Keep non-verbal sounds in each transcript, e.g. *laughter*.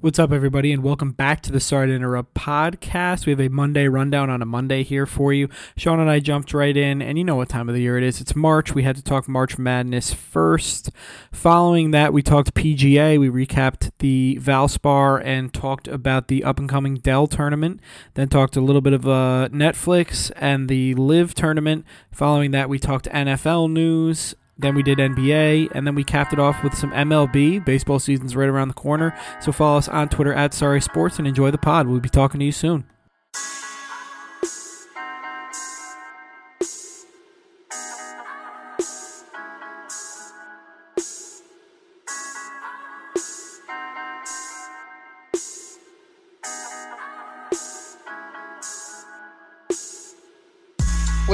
What's up, everybody, and welcome back to the Sorry to Interrupt podcast. We have a Monday rundown on a Monday here for you. Sean and I jumped right in, and you know what time of the year it is. It's March. We had to talk March Madness first. Following that, we talked PGA. We recapped the Valspar and talked about the up and coming Dell tournament. Then talked a little bit of uh, Netflix and the LIV tournament. Following that, we talked NFL news. Then we did NBA, and then we capped it off with some MLB. Baseball season's right around the corner, so follow us on Twitter at Sorry Sports and enjoy the pod. We'll be talking to you soon.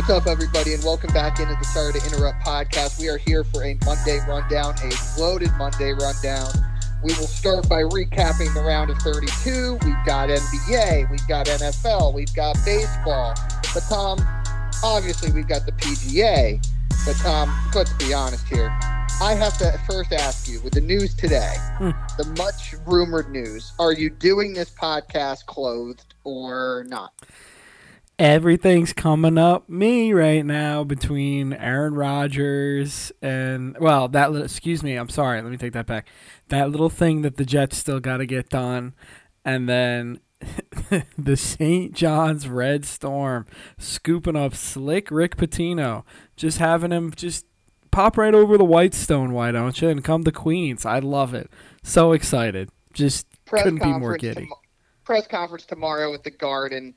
What's up, everybody, and welcome back into the Sorry to Interrupt podcast. We are here for a Monday rundown, a loaded Monday rundown. We will start by recapping the round of 32. We've got NBA, we've got NFL, we've got baseball. But, Tom, obviously, we've got the PGA. But, Tom, let's be honest here. I have to first ask you with the news today, Hmm. the much rumored news, are you doing this podcast clothed or not? Everything's coming up me right now between Aaron Rodgers and well, that little, excuse me, I'm sorry, let me take that back. That little thing that the Jets still got to get done, and then *laughs* the St. John's Red Storm scooping up slick Rick Pitino, just having him just pop right over the Whitestone, why don't you, and come to Queens. I love it. So excited. Just press couldn't be more giddy. tom- press conference tomorrow at the Garden.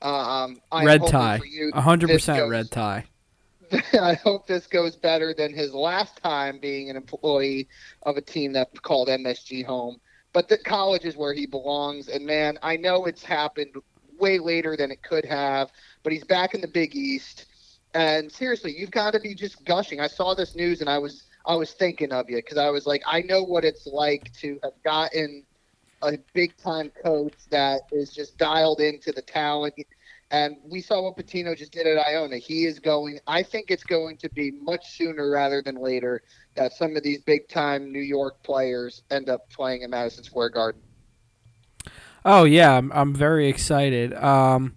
Um, I'm red tie, for you hundred percent red tie. I hope this goes better than his last time being an employee of a team that called MSG home. But the college is where he belongs, and man, I know it's happened way later than it could have. But he's back in the Big East, and seriously, you've got to be just gushing. I saw this news, and I was I was thinking of you because I was like, I know what it's like to have gotten a big time coach that is just dialed into the talent. And we saw what Pitino just did at Iona. He is going, I think it's going to be much sooner rather than later that some of these big time New York players end up playing in Madison Square Garden. Oh yeah, I'm I'm very excited. Um,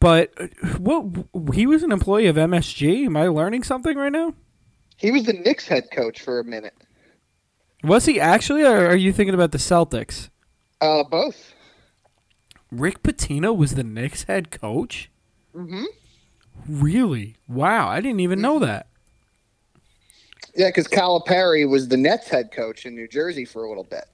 but what he was an employee of MSG. Am I learning something right now? He was the Knicks head coach for a minute. Was he actually, or are you thinking about the Celtics? Uh, both. Rick Pitino was the Knicks head coach. hmm Really? Wow, I didn't even know that. Yeah, because Calipari was the Nets head coach in New Jersey for a little bit.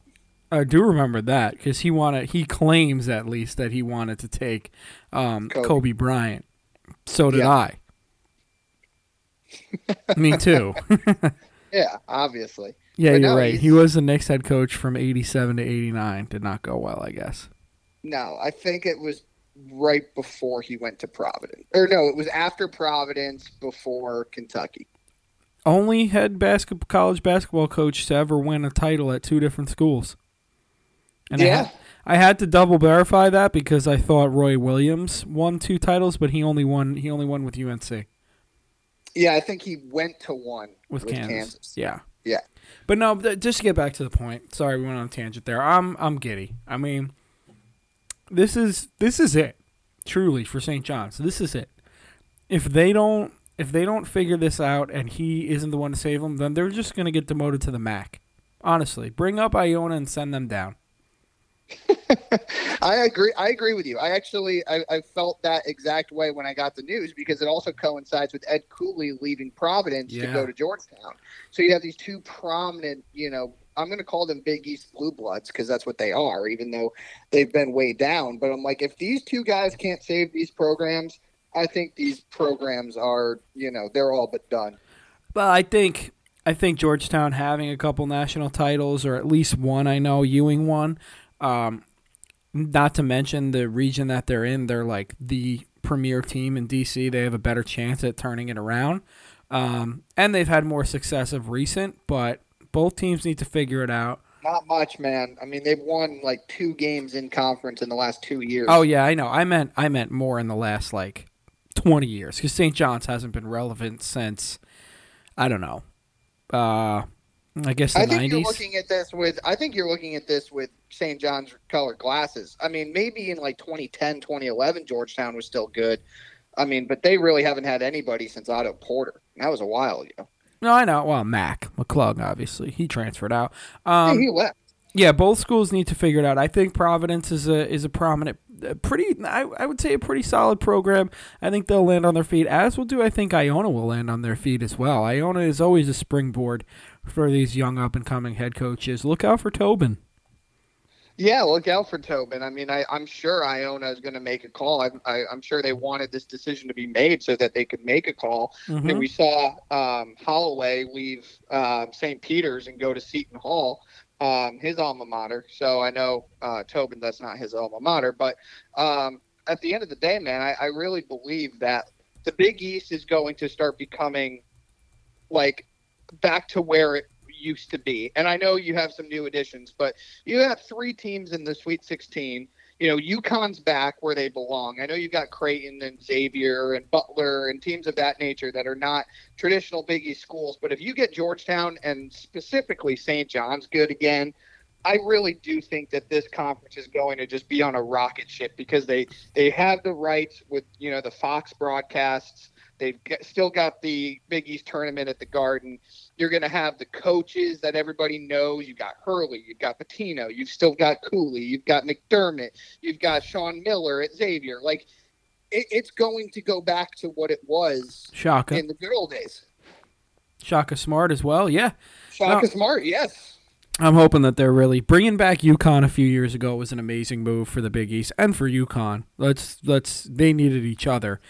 I do remember that because he wanted. He claims at least that he wanted to take um, Kobe. Kobe. Bryant. So did Yeah. I. Me too. *laughs* Yeah, obviously. Yeah, But you're no, right. He was the Knicks head coach from '87 to '89. Did not go well, I guess. No, I think it was right before he went to Providence. Or no, it was after Providence, before Kentucky. only head basket college basketball coach to ever win a title at two different schools. And I, Yeah. had, I had to double verify that because I thought Roy Williams won two titles, but he only won he only won with UNC Yeah, I think he went to one with, Kansas. Yeah. Yeah. But no, just to get back to the point. Sorry, we went on a tangent there. I'm I'm giddy. I mean, this is this is it. Truly for St. John's. This is it. If they don't if they don't figure this out and he isn't the one to save them, then they're just to get demoted to the MAAC. Honestly, bring up Iona and send them down. *laughs* I agree. I agree with you. I actually I, I felt that exact way when I got the news because it also coincides with Ed Cooley leaving Providence to go to Georgetown. So you have these two prominent, you know, I'm going to call them Big East Blue Bloods because that's what they are, even though they've been way down. But I'm like, if these two guys can't save these programs, I think these programs are, you know, they're all but done. Well, I think I think Georgetown having a couple national titles or at least one. I know Ewing won. Um, not to mention the region that they're in. They're like the premier team in DC. They have a better chance at turning it around. Um, and they've had more success of recent, but both teams need to figure it out. Not much, man. I mean, they've won like two games in conference in the last two years. Oh yeah, I know. I meant I meant more in the last like twenty years because St. John's hasn't been relevant since I don't know, uh, I guess the I think 90s. you're looking at this with I think you're looking at this with St. John's colored glasses. I mean, maybe in like 2010, 2011 Georgetown was still good. I mean, but they really haven't had anybody since Otto Porter. That was a while ago. no, I know. Well, Mac McClung, obviously, he transferred out. Um, he left. Yeah, both schools need to figure it out. I think Providence is a is a prominent, a pretty I, I would say a pretty solid program. I think they'll land on their feet. As will do I think Iona will land on their feet as well. Iona is always a springboard for these young up and coming head coaches. Look out for Tobin. Yeah, look out for Tobin. I mean, I, I'm sure Iona is going to make a call. I, I, I'm sure they wanted this decision to be made so that they could make a call. Mean, Mhm. we saw um, Holloway leave uh, St. Peter's and go to Seton Hall, um, his alma mater. So I know uh, Tobin, that's not his alma mater. But um, at the end of the day, man, I, I really believe that the Big East is going to start becoming like back to where it used to be. And I know you have some new additions, but you have three teams in the Sweet 16. You know, UConn's back where they belong. I know you've got Creighton and Xavier and Butler and teams of that nature that are not traditional Big East schools. But if you get Georgetown and specifically St. John's good again, I really do think that this conference is going to just be on a rocket ship because they they have the rights with you know the Fox broadcasts. They've still got the Big East tournament at the Garden. You're going to have the coaches that everybody knows. You've got Hurley, you've got Pitino, you've still got Cooley, you've got McDermott, you've got Sean Miller at Xavier. Like it, it's going to go back to what it was Shaka, in the good old days. Shaka Smart as well. Yeah, Shaka No. Smart, yes. I'm hoping that they're really bringing back UConn a few years ago was an amazing move for the Big East and for UConn. Let's let's they needed each other,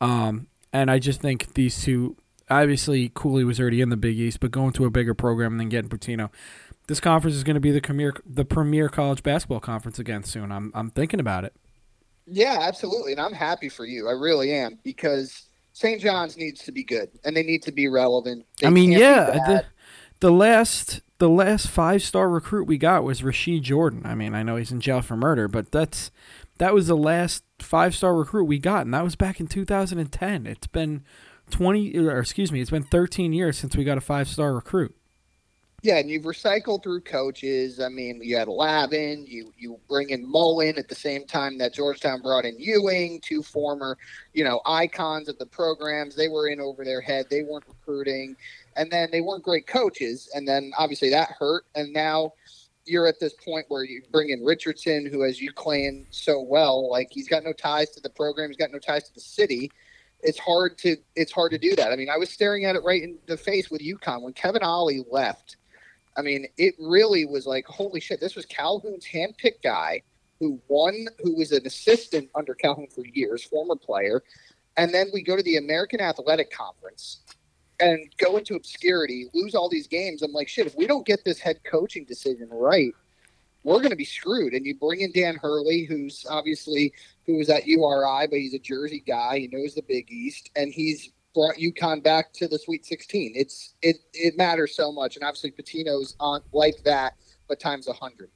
um, and I just think these two. Obviously, Cooley was already in the Big East, but going to a bigger program than getting Pitino, this conference is going to be the premier the premier college basketball conference again soon. I'm I'm thinking about it. Yeah, absolutely. And I'm happy for you. I really am because St. John's needs to be good and they need to be relevant. They I mean, yeah, the, the last the last five star recruit we got was Rysheed Jordan. I mean, I know he's in jail for murder, but that's that was the last five star recruit we got, and that was back in 2010. It's been 20, or excuse me, it's been 13 years since we got a five star recruit. Yeah, and you've recycled through coaches. I mean, you had Lavin, you you bring in Mullin at the same time that Georgetown brought in Ewing, two former, you know, icons of the programs. They were in over their head. They weren't recruiting, and then they weren't great coaches. And then obviously that hurt. And now you're at this point where you bring in Richardson, who, as you claim so well, like he's got no ties to the program, he's got no ties to the city. It's hard to it's hard to do that. I mean, I was staring at it right in the face with UConn when Kevin Ollie left. I mean, it really was like, holy shit, this was Calhoun's handpicked guy who won, who was an assistant under Calhoun for years, former player. And then we go to the American Athletic Conference and go into obscurity, lose all these games. I'm like, shit, if we don't get this head coaching decision right, we're going to be screwed. And you bring in Dan Hurley, who's obviously who was at URI, but he's a Jersey guy. He knows the Big East, and he's brought UConn back to the Sweet 16. It's it it matters so much, and obviously Pitino's on like that, but times a hundred.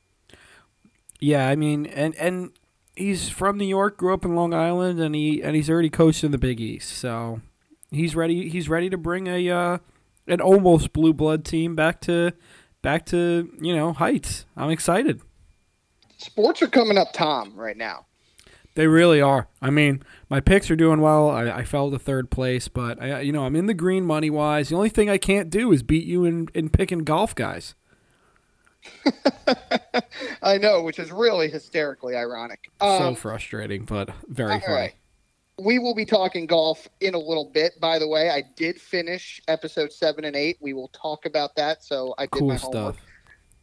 Yeah, I mean, and and he's from New York, grew up in Long Island, and he and he's already coached in the Big East, so he's ready. He's ready to bring a uh, an almost blue blood team back to back to you know heights. I'm excited. Sports are coming up, Tom, right now. They really are. I mean, my picks are doing well. I, I fell to third place, but I, you know, I'm in the green money wise. The only thing I can't do is beat you in, in picking golf guys. *laughs* I know, which is really hysterically ironic. so Um, frustrating, but very funny. right. We will be talking golf in a little bit. By the way, I did finish episode seven and eight. We will talk about that. So I did Cool my homework. stuff.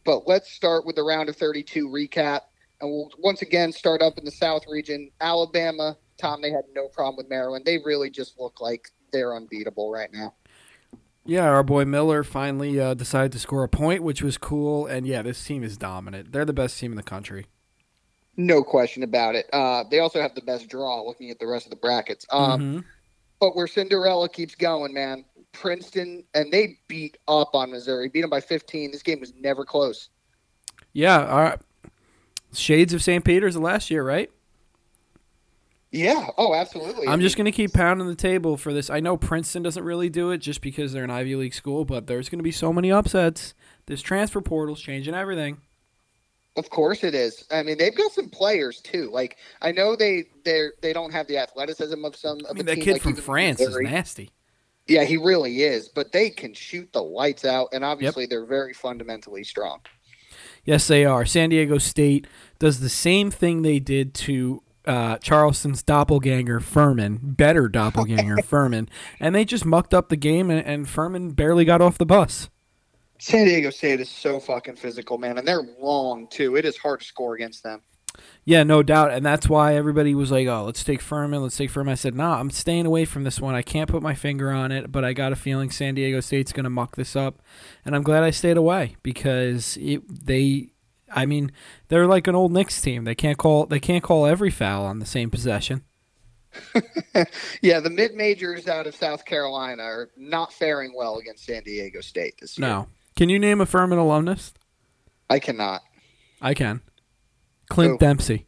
But let's start with the round of 32 recap. And we'll once again start up in the South region. Alabama, Tom, they had no problem with Maryland. They really just look like they're unbeatable right now. Yeah, our boy Miller finally uh, decided to score a point, which was cool. And yeah, this team is dominant. They're the best team in the country. No question about it. Uh, they also have the best draw looking at the rest of the brackets. Um, Mhm. But where Cinderella keeps going, man, Princeton, and they beat up on Missouri, beat them by 15. This game was never close. Yeah, our, shades of St. Peter's of last year, right? Yeah. Oh, absolutely. I'm just going to keep pounding the table for this. I know Princeton doesn't really do it just because they're an Ivy League school, but there's going to be so many upsets. This transfer portal's changing everything. Of course it is. I mean, they've got some players too. Like I know they they they don't have the athleticism of some. Of I mean, that team kid like from France is nasty. Yeah, he really is. But they can shoot the lights out, and obviously they're very fundamentally strong. Yes, they are. San Diego State does the same thing they did to uh, Charleston's doppelganger Furman, better doppelganger *laughs* Furman, and they just mucked up the game, and, and Furman barely got off the bus. San Diego State is so fucking physical, man, and they're long too. It is hard to score against them. Yeah, no doubt, and that's why everybody was like, "Oh, let's take Furman, let's take Furman." I said, "Nah, I'm staying away from this one. I can't put my finger on it, but I got a feeling San Diego State's going to muck this up, and I'm glad I stayed away because it, they, I mean, they're like an old Knicks team. They can't call they can't call every foul on the same possession. *laughs* yeah, the mid majors out of South Carolina are not faring well against San Diego State this year. No, can you name a Furman alumnus? I cannot. I can. Clint Who? Dempsey,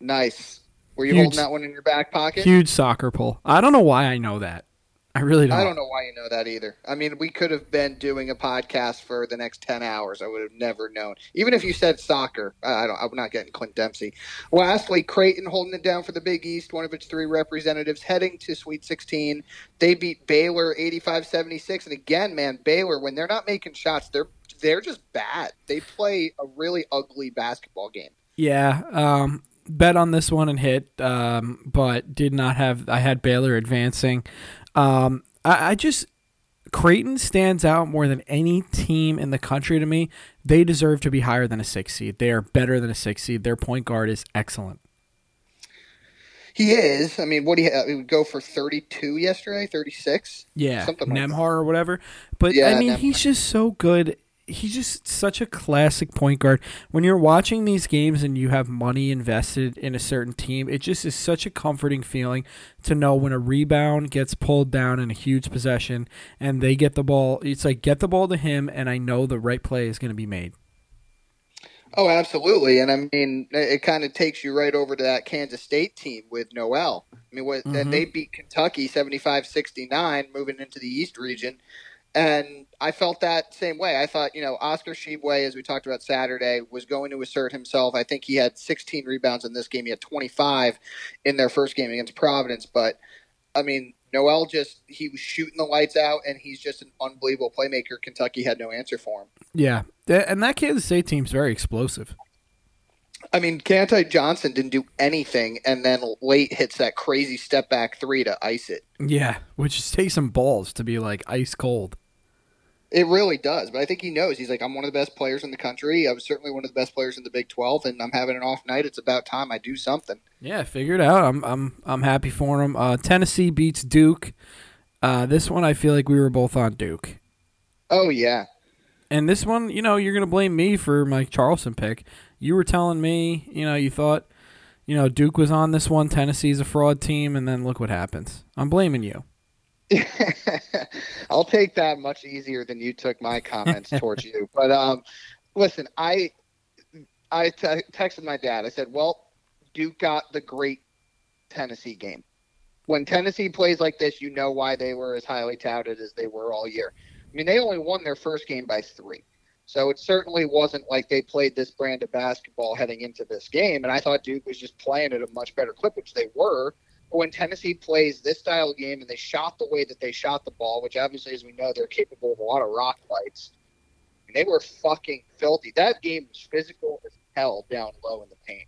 Nice. Were you Huge- holding that one in your back pocket? huge soccer pull. I don't know why I know that. I really don't. I don't know why you know that either. I mean, we could have been doing a podcast for the next ten hours. I would have never known. Even if you said soccer, I don't. I'm not getting Clint Dempsey. Lastly, Creighton holding it down for the Big East. One of its three representatives heading to Sweet 16. They beat Baylor 85-76. And again, man, Baylor when they're not making shots, they're they're just bad. They play a really ugly basketball game. Yeah, um, bet on this one and hit, um, but did not have. I had Baylor advancing. Um, I, I just Creighton stands out more than any team in the country to me. They deserve to be higher than a six seed. They are better than a six seed. Their point guard is excellent. He is. I mean, what do you? He would go for 32 yesterday, 36. Yeah, Something like Nembhard or whatever. But Yeah, I mean, Nembhard. he's just so good. He's just such a classic point guard. When you're watching these games and you have money invested in a certain team, it just is such a comforting feeling to know when a rebound gets pulled down in a huge possession and they get the ball. It's like get the ball to him, and I know the right play is going to be made. Oh, absolutely. And I mean, it, kind of takes you right over to that Kansas State team with Nowell. I mean, what, Mhm. they beat Kentucky 75 69, moving into the East region. And I felt that same way. I thought, you know, Oscar Tshiebwe, as we talked about Saturday, was going to assert himself. I think he had 16 rebounds in this game. He had 25 in their first game against Providence. But, I mean, Nowell just, he was shooting the lights out, and he's just an unbelievable playmaker. Kentucky had no answer for him. Yeah, and that Kansas State team's very explosive. I mean, Keyontae Johnson didn't do anything, and then late hits that crazy step back three to ice it. Yeah, which takes some balls to be like ice cold. It really does, but I think he knows. He's like, I'm one of the best players in the country. I was certainly one of the best players in the Big 12, and I'm having an off night. It's about time I do something. Yeah, figure it out. I'm I'm I'm happy for him. Uh, Tennessee beats Duke. Uh, this one I feel like we were both on Duke. Oh yeah, And this one, you know, you're gonna blame me for my Charleston pick. You were telling me, you know, you thought, you know, Duke was on this one. Tennessee's a fraud team, and then look what happens. I'm blaming you. *laughs* I'll take that much easier than you took my comments towards you. *laughs* But um, listen, I I texted my dad. I said, "Well, Duke got the great Tennessee game. When Tennessee plays like this, you know why they were as highly touted as they were all year. I mean, they only won their first game by three." So it certainly wasn't like they played this brand of basketball heading into this game. And I thought Duke was just playing at a much better clip, which they were. But when Tennessee plays this style of game and they shot the way that they shot the ball, which obviously, as we know, they're capable of a lot of rock fights, and they were fucking filthy. That game was physical as hell down low in the paint.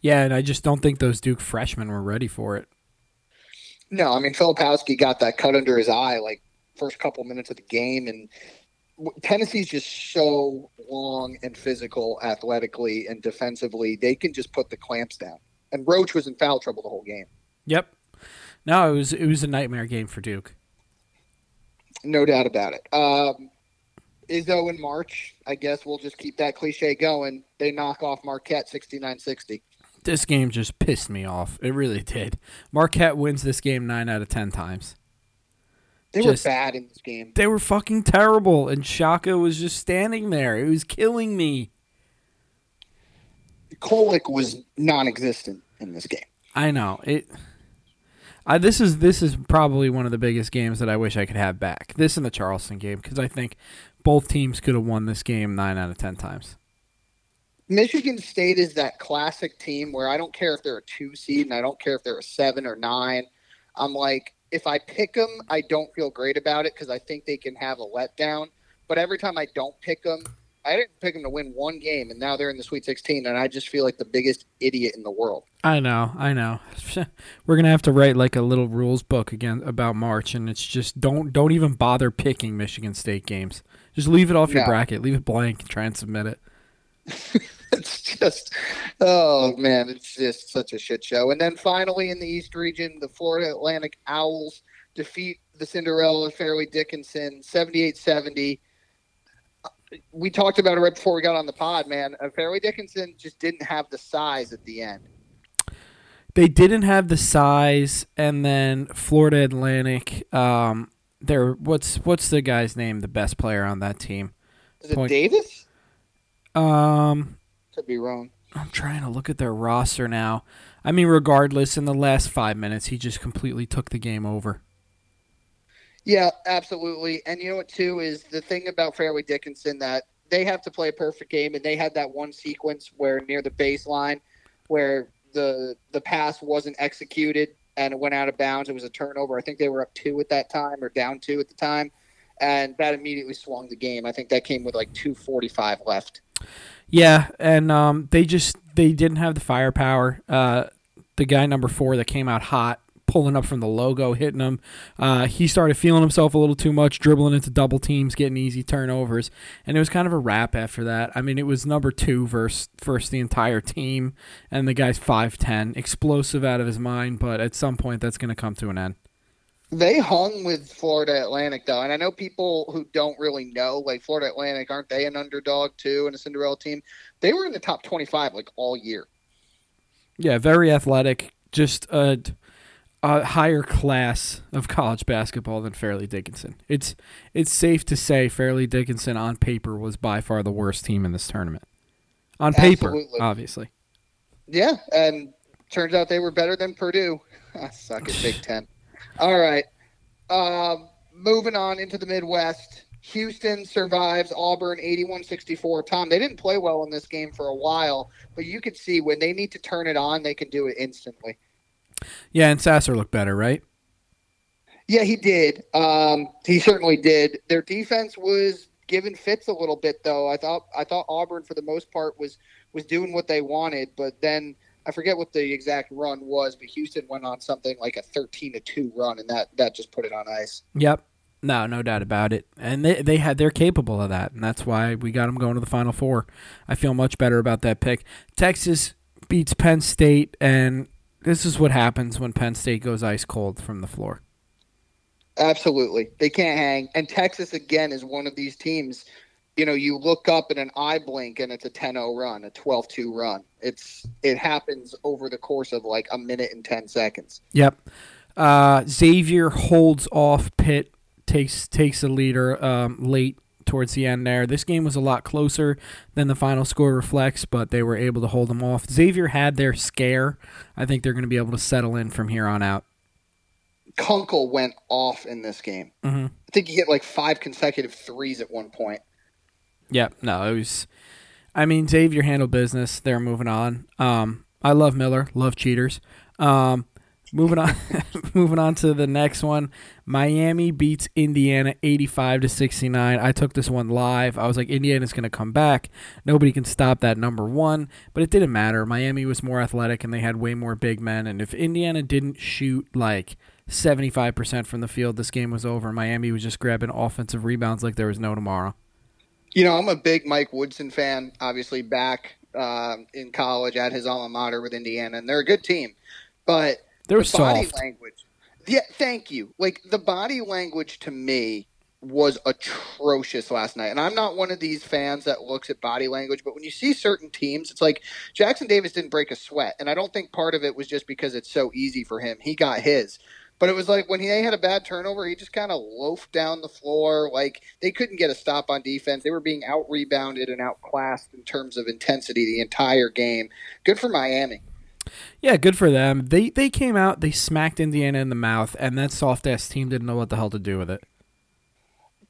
Yeah, and I just don't think those Duke freshmen were ready for it. No, I mean Filipowski got that cut under his eye like first couple minutes of the game, and Tennessee's just so long and physical, athletically and defensively. They can just put the clamps down. And Roach was in foul trouble the whole game. Yep. No, it was it was a nightmare game for Duke. No doubt about it. Um, Izzo in March, I guess we'll just keep that cliche going. They knock off Marquette 69-60. This game just pissed me off. It really did. Marquette wins this game nine out of ten times. They Just- were bad in this game. They were fucking terrible, and Shaka was just standing there. It was killing me. Kolek was non-existent in this game. I know it. I, this is this is probably one of the biggest games that I wish I could have back. This and the Charleston game because I think both teams could have won this game nine out of ten times. Michigan State is that classic team where I don't care if they're a two seed and I don't care if they're a seven or nine. I'm like, if I pick them, I don't feel great about it because I think they can have a letdown. But every time I don't pick them, I didn't pick them to win one game, and now they're in the Sweet 16, and I just feel like the biggest idiot in the world. I know, I know. *laughs* We're gonna have to write like a little rules book again about March, and it's just don't don't even bother picking Michigan State games. Just leave it off your No. bracket, leave it blank, and try and submit it. *laughs* it's just, oh man, it's just such a shit show. And then finally in the East region, the Florida Atlantic Owls defeat the Cinderella Fairleigh Dickinson 78 70. We talked about it right before we got on the pod, man. Fairleigh Dickinson just didn't have the size at the end. They didn't have the size, and then Florida Atlantic. Um, there. What's what's the guy's name? The best player on that team. Is it Point- Davis? Um, Could be wrong. I'm trying to look at their roster now. I mean, regardless, in the last five minutes, he just completely took the game over. Yeah, absolutely. And you know what too is the thing about Fairleigh Dickinson that they have to play a perfect game, and they had that one sequence where near the baseline where the the pass wasn't executed and it went out of bounds. It was a turnover. I think they were up two at that time or down two at the time, and that immediately swung the game. I think that came with like two forty five left. Yeah, and um, they just they didn't have the firepower. Uh, the guy number four that came out hot, pulling up from the logo, hitting him. Uh, he started feeling himself a little too much, dribbling into double teams, getting easy turnovers, and it was kind of a wrap after that. I mean, it was number two versus versus the entire team, and the guy's five ten, explosive out of his mind. But at some point, that's going to come to an end. They hung with Florida Atlantic though, and I know people who don't really know, like Florida Atlantic, aren't they an underdog too and a Cinderella team? They were in the top twenty five like all year. Yeah, very athletic, just a, a higher class of college basketball than Fairleigh Dickinson. It's it's safe to say Fairleigh Dickinson on paper was by far the worst team in this tournament. On paper, Absolutely. obviously. Yeah, and turns out they were better than Purdue. *laughs* I suck at Big Ten. All right. Um, moving on into the Midwest. Houston survives Auburn 81 64. Tom, they didn't play well in this game for a while, but you could see when they need to turn it on, they can do it instantly. Yeah, and Sasser looked better, right? Yeah, he did. Um, he certainly did. Their defense was giving fits a little bit, though. I thought I thought Auburn, for the most part, was was doing what they wanted, but then I forget what the exact run was, but Houston went on something like a thirteen to two run, and that that just put it on ice. Yep. No, no doubt about it. And they they had they're capable of that, and that's why we got them going to the final four. I feel much better about that pick. Texas beats Penn State, and this is what happens when Penn State goes ice cold from the floor. Absolutely, they can't hang. And Texas again is one of these teams. You know, you look up in an eye blink, and it's a 10-0 run, a 12-2 run. It's it happens over the course of like a minute and ten seconds. Yep. Uh, Xavier holds off Pitt, takes takes a leader um, late towards the end there. This game was a lot closer than the final score reflects, but they were able to hold them off. Xavier had their scare. I think they're going to be able to settle in from here on out. Kunkel went off in this game. Mm-hmm. I think he hit like five consecutive threes at one point. Yep. No, it was. I mean, Xavier handled business. They're moving on. Um, I love Miller. Love cheaters. Um, moving on. *laughs* moving on to the next one. Miami beats Indiana eighty-five to sixty-nine. I took this one live. I was like, Indiana's going to come back. Nobody can stop that number one. But it didn't matter. Miami was more athletic and they had way more big men. And if Indiana didn't shoot like. 75% from the field, this game was over. Miami was just grabbing offensive rebounds like there was no tomorrow. You know, I'm a big Mike Woodson fan. Obviously, back um, in college at his alma mater with Indiana, and they're a good team. But They're the body language, yeah, thank you. Like the body language to me was atrocious last night. And I'm not one of these fans that looks at body language, but when you see certain teams, it's like Jackson Davis didn't break a sweat. And I don't think part of it was just because it's so easy for him. He got his. But it was like when he had a bad turnover, he just kind of loafed down the floor. Like they couldn't get a stop on defense. They were being out rebounded and outclassed in terms of intensity the entire game. Good for Miami. Yeah, good for them. They they came out, they smacked Indiana in the mouth, and that soft ass team didn't know what the hell to do with it.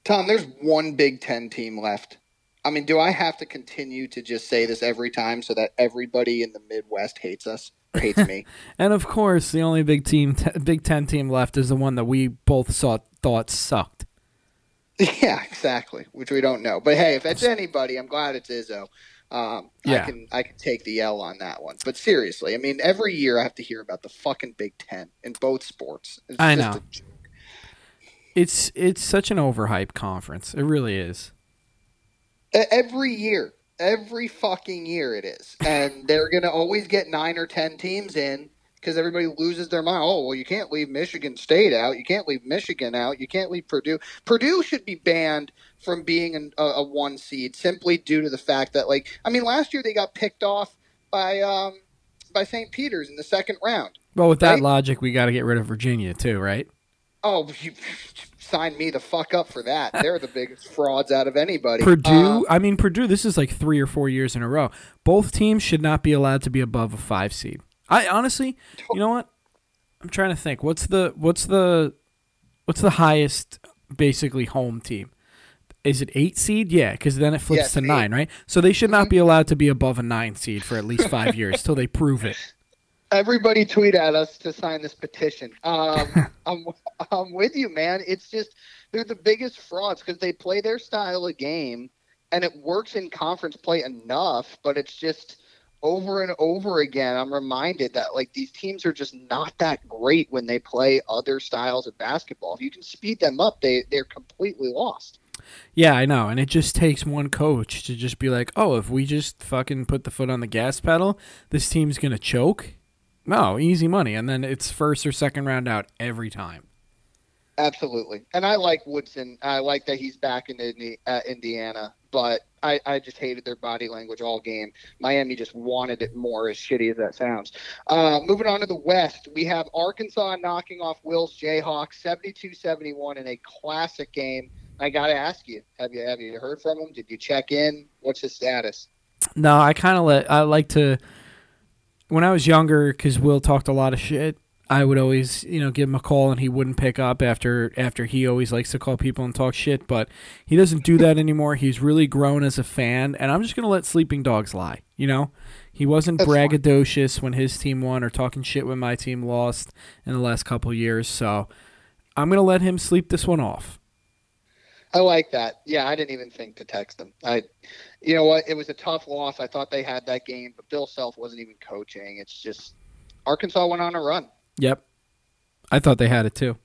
Tom, there's one Big Ten team left. I mean, do I have to continue to just say this every time so that everybody in the Midwest hates us? Hates me. *laughs* and of course, the only Big Team, t- Big Ten team left is the one that we both saw thought sucked. *laughs* Yeah, exactly. Which we don't know, but hey, if it's anybody, I'm glad it's Izzo. Um, yeah. I can I can take the L on that one. But seriously, I mean, every year I have to hear about the fucking Big Ten in both sports. It's I know. It's it's such an overhyped conference. It really is. Every year, every fucking year it is, and they're gonna always get nine or ten teams in because everybody loses their mind. Oh, well, you can't leave Michigan State out. You can't leave Michigan out. You can't leave Purdue. Purdue should be banned from being an, a, a, one seed simply due to the fact that, like, I mean, last year they got picked off by um, by St. Peter's in the second round. Well, with that logic, we got to get rid of Virginia too, right? Oh, *laughs* you, sign me the fuck up for that. They're the biggest frauds out of anybody. Purdue, um, I mean Purdue. This is like three or four years in a row. Both teams should not be allowed to be above a five seed. I honestly, you know what? I'm trying to think. What's the what's the what's the highest basically home team? Is it eight seed? Yeah, because then it flips yes, to nine, right? So they should not mm-hmm. be allowed to be above a nine seed for at least five years till they prove it everybody tweet at us to sign this petition. Um, *laughs* I'm, I'm with you, man. It's just they're the biggest frauds because they play their style of game, and it works in conference play enough. But it's just over and over again. I'm reminded that like these teams are just not that great when they play other styles of basketball. If you can speed them up, they they're completely lost. Yeah, I know. And it just takes one coach to just be like, oh, if we just fucking put the foot on the gas pedal, this team's going to choke. No, easy money, and then it's first or second round out every time. Absolutely, and I like Woodson. I like that he's back in Indi- uh, Indiana, but I, I just hated their body language all game. Miami just wanted it more, as shitty as that sounds. Uh, moving on to the West, we have Arkansas knocking off Will's Jayhawks 72-71 in a classic game. I got to ask you, have you have you heard from him? Did you check in? What's his status? No, I kind of let I like to when I was younger, because Will talked a lot of shit, I would always, you know, give him a call and he wouldn't pick up after after he always likes to call people and talk shit, but he doesn't do that anymore. He's really grown as a fan, and I'm just gonna let sleeping dogs lie. You know, he wasn't That's braggadocious fine. when his team won or talking shit when my team lost in the last couple years. So I'm gonna let him sleep this one off. I like that. Yeah, I didn't even think to text them. I, you know what? It was a tough loss. I thought they had that game, but Bill Self wasn't even coaching. It's just Arkansas went on a run. Yep, I thought they had it too.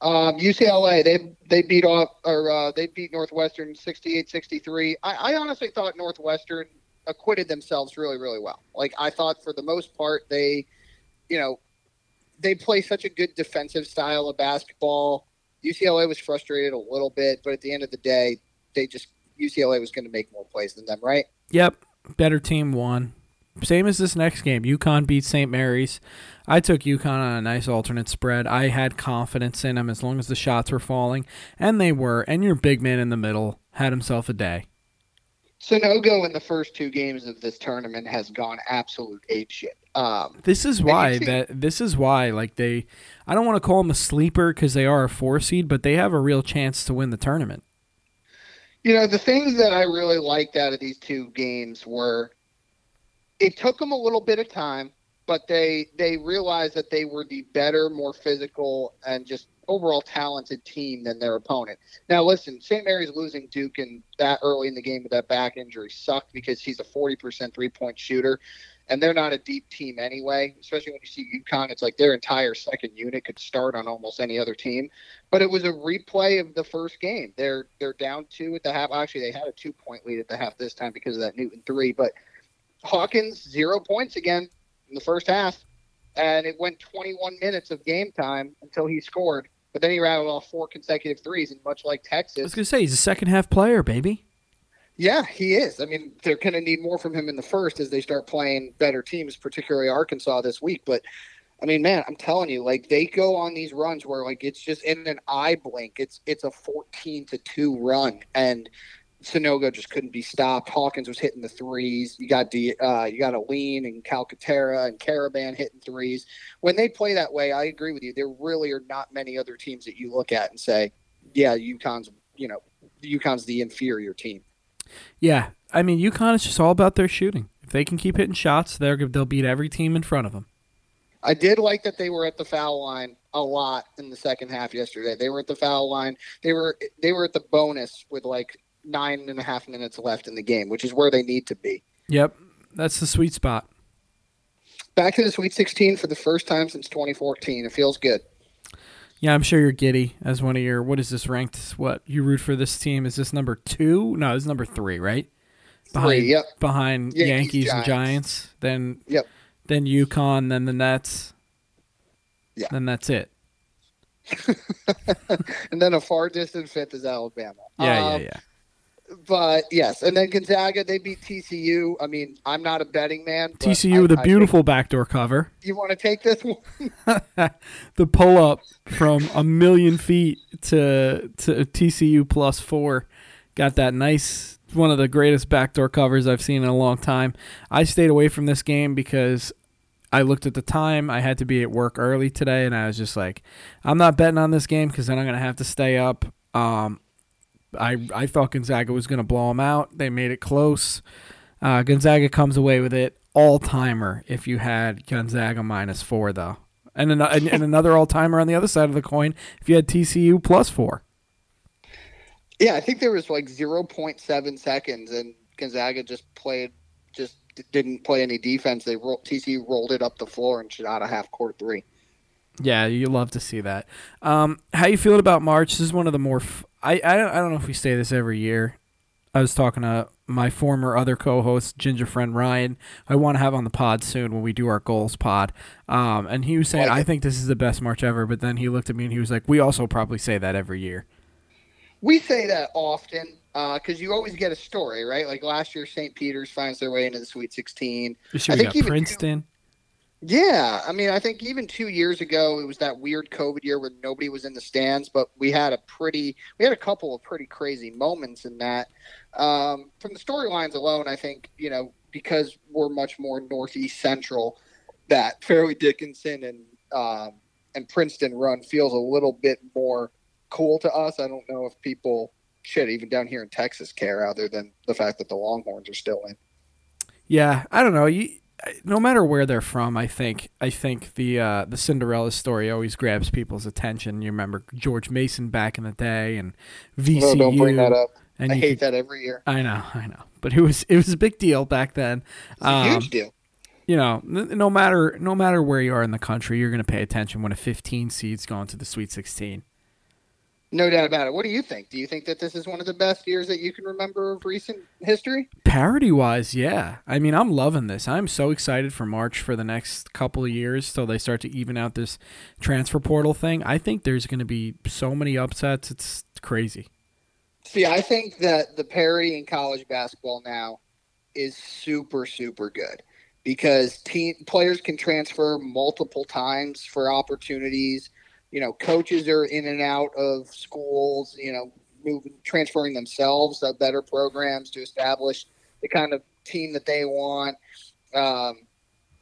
Um, UCLA they they beat off or uh, they beat Northwestern 68-63. I, I honestly thought Northwestern acquitted themselves really really well. Like I thought for the most part they, you know, they play such a good defensive style of basketball UCLA was frustrated a little bit, but at the end of the day, they just UCLA was going to make more plays than them, right? Yep, better team won. Same as this next game. UConn beat St. Mary's. I took UConn on a nice alternate spread. I had confidence in them as long as the shots were falling, and they were. And your big man in the middle had himself a day. Sanogo in the first two games of this tournament has gone absolute ape shit. Um, this is why that this is why like they, I don't want to call them a sleeper because they are a four seed, but they have a real chance to win the tournament. You know the things that I really liked out of these two games were, it took them a little bit of time, but they they realized that they were the better, more physical, and just overall talented team than their opponent. Now, listen, St. Mary's losing Ducas that early in the game with that back injury sucked because he's a 40% three point shooter, and they're not a deep team anyway. Especially when you see UConn, it's like their entire second unit could start on almost any other team. But it was a replay of the first game. They're they're down two at the half. Actually, they had a two point lead at the half this time because of that Newton three. But Hawkins zero points again in the first half and it went 21 minutes of game time until he scored. But then he rattled off four consecutive threes, and much like Texas, I was to say he's a second half player, baby. Yeah, he is. I mean, they're going to need more from him in the first as they start playing better teams, particularly Arkansas this week. But I mean, man, I'm telling you, like they go on these runs where like it's just in an eye blink. It's it's a 14 to two run, and Sanogo just couldn't be stopped. Hawkins was hitting the threes. You got the uh, you got Alleyne and Calcaterra and Karaban hitting threes. When they play that way, I agree with you. There really are not many other teams that you look at and say, "Yeah, UConn's you know, UConn's the inferior team." Yeah, I mean UConn is just all about their shooting. If they can keep hitting shots, they're they'll beat every team in front of them. I did like that they were at the foul line a lot in the second half yesterday. They were at the foul line. They were they were at the bonus with like nine and a half minutes left in the game, which is where they need to be. Yep, that's the sweet spot. Back to the Sweet 16 for the first time since 2014. It feels good. Yeah, I'm sure you're giddy as one of your. What is this ranked? What you root for this team? Is this number two? No, it's number three, right? Behind, three, yep. Behind Yankees, Yankees Giants. and Giants. Then yep. Then UConn. Then the Nets. Yeah. Then that's it. *laughs* and then a far distant fifth is Alabama. Yeah, um, yeah, yeah but yes, and then Gonzaga they beat TCU. I mean, I'm not a betting man. TCU I, with a beautiful backdoor cover. You want to take this one? *laughs* the pull up from a million feet to to TCU plus four got that nice one of the greatest backdoor covers I've seen in a long time. I stayed away from this game because I looked at the time. I had to be at work early today, and I was just like, I'm not betting on this game because then I'm going to have to stay up. Um, I I thought Gonzaga was going to blow them out. They made it close. Uh, Gonzaga comes away with it all timer. If you had Gonzaga minus four though, and an, and, and another *laughs* all timer on the other side of the coin if you had TCU plus four. Yeah, I think there was like zero point seven seconds, and Gonzaga just played just didn't play any defense. They rolled, TCU rolled it up the floor and shot a half court three. Yeah, you love to see that. Um, how you feeling about March? This is one of the more. F- I I don't, I don't know if we say this every year. I was talking to my former other co-host, ginger friend Ryan. I want to have on the pod soon when we do our goals pod. Um, and he was saying, like I think this is the best March ever. But then he looked at me and he was like, "We also probably say that every year." We say that often because uh, you always get a story, right? Like last year, St. Peter's finds their way into the Sweet 16. This year I think Princeton. Yeah, I mean, I think even two years ago it was that weird COVID year where nobody was in the stands, but we had a pretty, we had a couple of pretty crazy moments in that. Um, from the storylines alone, I think you know because we're much more northeast central, that Fairleigh Dickinson and um, and Princeton run feels a little bit more cool to us. I don't know if people should even down here in Texas care, other than the fact that the Longhorns are still in. Yeah, I don't know. You no matter where they're from, I think I think the uh, the Cinderella story always grabs people's attention. You remember George Mason back in the day, and VCU. No, don't bring that up. And I hate could, that every year. I know, I know, but it was it was a big deal back then. Um, a huge deal. You know, no matter no matter where you are in the country, you're going to pay attention when a 15 seed's going to the Sweet 16. No doubt about it. What do you think? Do you think that this is one of the best years that you can remember of recent history? Parity wise, yeah. I mean, I'm loving this. I'm so excited for March for the next couple of years till they start to even out this transfer portal thing. I think there's going to be so many upsets. It's crazy. See, I think that the parity in college basketball now is super, super good because team players can transfer multiple times for opportunities you know, coaches are in and out of schools, you know, moving, transferring themselves to better programs to establish the kind of team that they want. Um,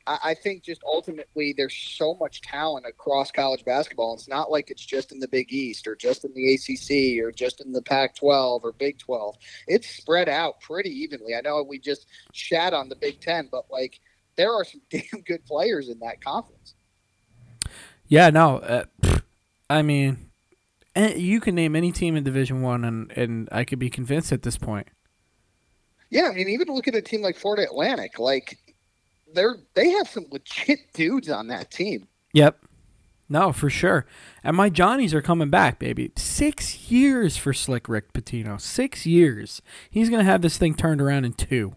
I, I think just ultimately there's so much talent across college basketball. It's not like it's just in the Big East or just in the ACC or just in the Pac 12 or Big 12. It's spread out pretty evenly. I know we just shat on the Big 10, but like there are some *laughs* damn good players in that conference. Yeah, no. Uh, I mean, eh, you can name any team in Division One, and and I could be convinced at this point. Yeah, I mean, even look at a team like Florida Atlantic. Like, they're they have some legit dudes on that team. Yep. No, for sure. And my Johnnies are coming back, baby. Six years for Slick Rick Pitino. Six years. He's going to have this thing turned around in two.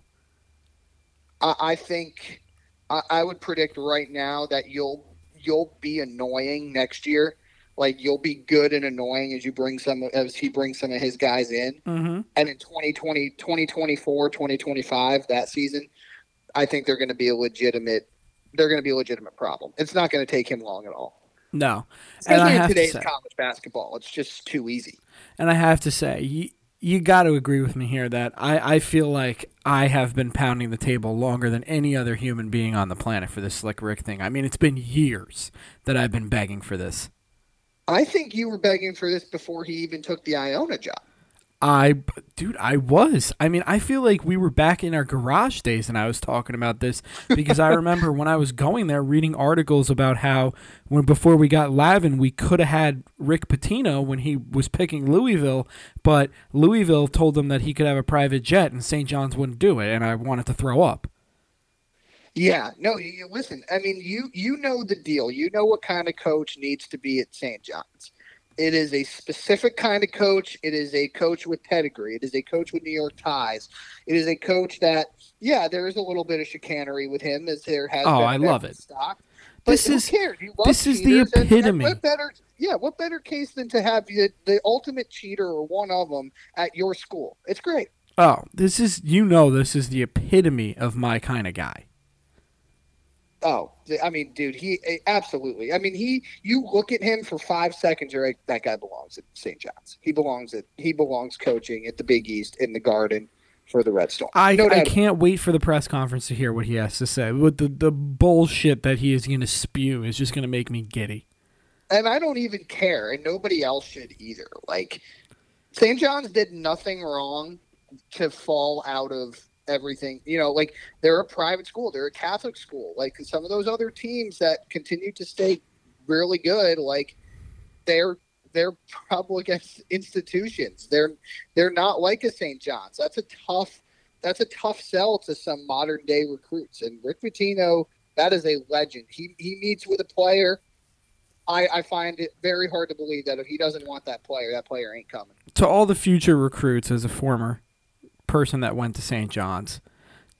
I, I think I, I would predict right now that you'll you'll be annoying next year like you'll be good and annoying as you bring some as he brings some of his guys in mm-hmm. and in 2020 2024 2025 that season i think they're going to be a legitimate they're going to be a legitimate problem it's not going to take him long at all no especially in today's college basketball it's just too easy and i have to say you, you got to agree with me here that I, I feel like I have been pounding the table longer than any other human being on the planet for this Slick Rick thing. I mean, it's been years that I've been begging for this. I think you were begging for this before he even took the Iona job. I, dude, I was. I mean, I feel like we were back in our garage days and I was talking about this because I *laughs* remember when I was going there reading articles about how when before we got Lavin, we could have had Rick Pitino when he was picking Louisville, but Louisville told him that he could have a private jet and St. John's wouldn't do it, and I wanted to throw up. Yeah, no, you, listen, I mean, you you know the deal. You know what kind of coach needs to be at St. John's. It is a specific kind of coach. It is a coach with pedigree. It is a coach with New York ties. It is a coach that, yeah, there is a little bit of chicanery with him, as there has. Oh, been I love it. Stock. This is this is the cheaters, and- and epitome. what better? Yeah, what better case than to have the, the ultimate cheater or one of them at your school? It's great. Oh, this is you know this is the epitome of my kind of guy. Oh, I mean, dude, he eh, absolutely. I mean, he. You look at him for five seconds, you're like, that guy belongs at St. John's. He belongs at. He belongs coaching at the Big East in the Garden for the Red Storm. I, no I can't wait for the press conference to hear what he has to say. With the, the bullshit that he is going to spew is just going to make me giddy. and I don't even care, and nobody else should either. Like, St. John's did nothing wrong to fall out of everything. You know, like they're a private school, they're a Catholic school. Like some of those other teams that continue to stay really good, like they're they're public *laughs* institutions. They're they're not like a St. John's. That's a tough that's a tough sell to some modern day recruits. And Rick Pitino, that is a legend. He he meets with a player. I, I find it very hard to believe that if he doesn't want that player, that player ain't coming. To all the future recruits, as a former person that went to St. John's,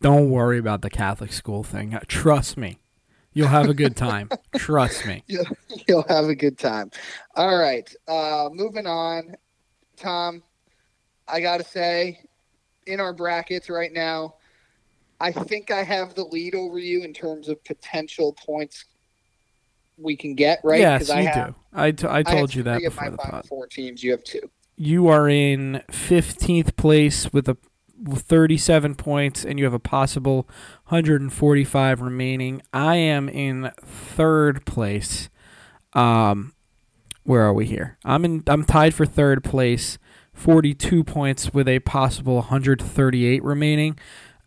don't worry about the Catholic school thing. Trust me. You'll have a good time. *laughs* Trust me. You'll have a good time. All right. Uh, moving on. Tom, I got to say, in our brackets right now, I think I have the lead over you in terms of potential points we can get, right? Yes, you I have, do. I, t- I I told have you that before my the pod. four teams. You have two. You are in 15th place with a 37 points, and you have a possible 145 remaining. I am in third place. Um, where are we here? I'm in. I'm tied for third place, 42 points with a possible 138 remaining.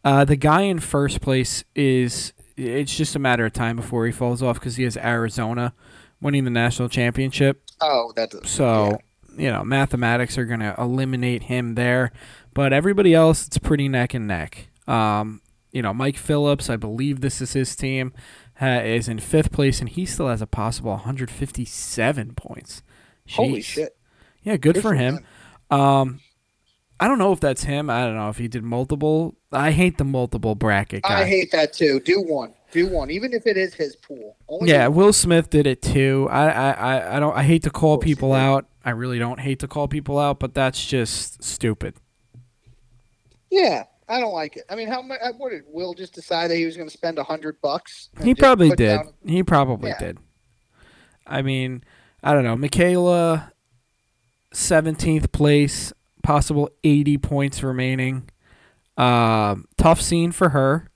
Uh, the guy in first place is. It's just a matter of time before he falls off because he has Arizona winning the national championship. Oh, that's So, you know, mathematics are going to eliminate him there. But everybody else, it's pretty neck and neck. Um, you know, Mike Phillips, I believe this is his team, ha- is in fifth place, and he still has a possible 157 points. holy shit. Yeah, good, for him. Um, I don't know if that's him. I don't know if he did multiple. I hate the multiple bracket guy. I hate that too. Do one. Do one, even if it is his pool. Only Yeah. Will Smith did it too. I, I, I- I don't. I hate to call Of course he people out. I really don't hate to call people out, but that's just stupid. Yeah, I don't like it. I mean, how much? What did Will just decide that he was going to spend a hundred bucks? He probably did. down- He probably Yeah. did. I mean, I don't know. Michaela, seventeenth place, possible eighty points remaining. Um, tough scene for her.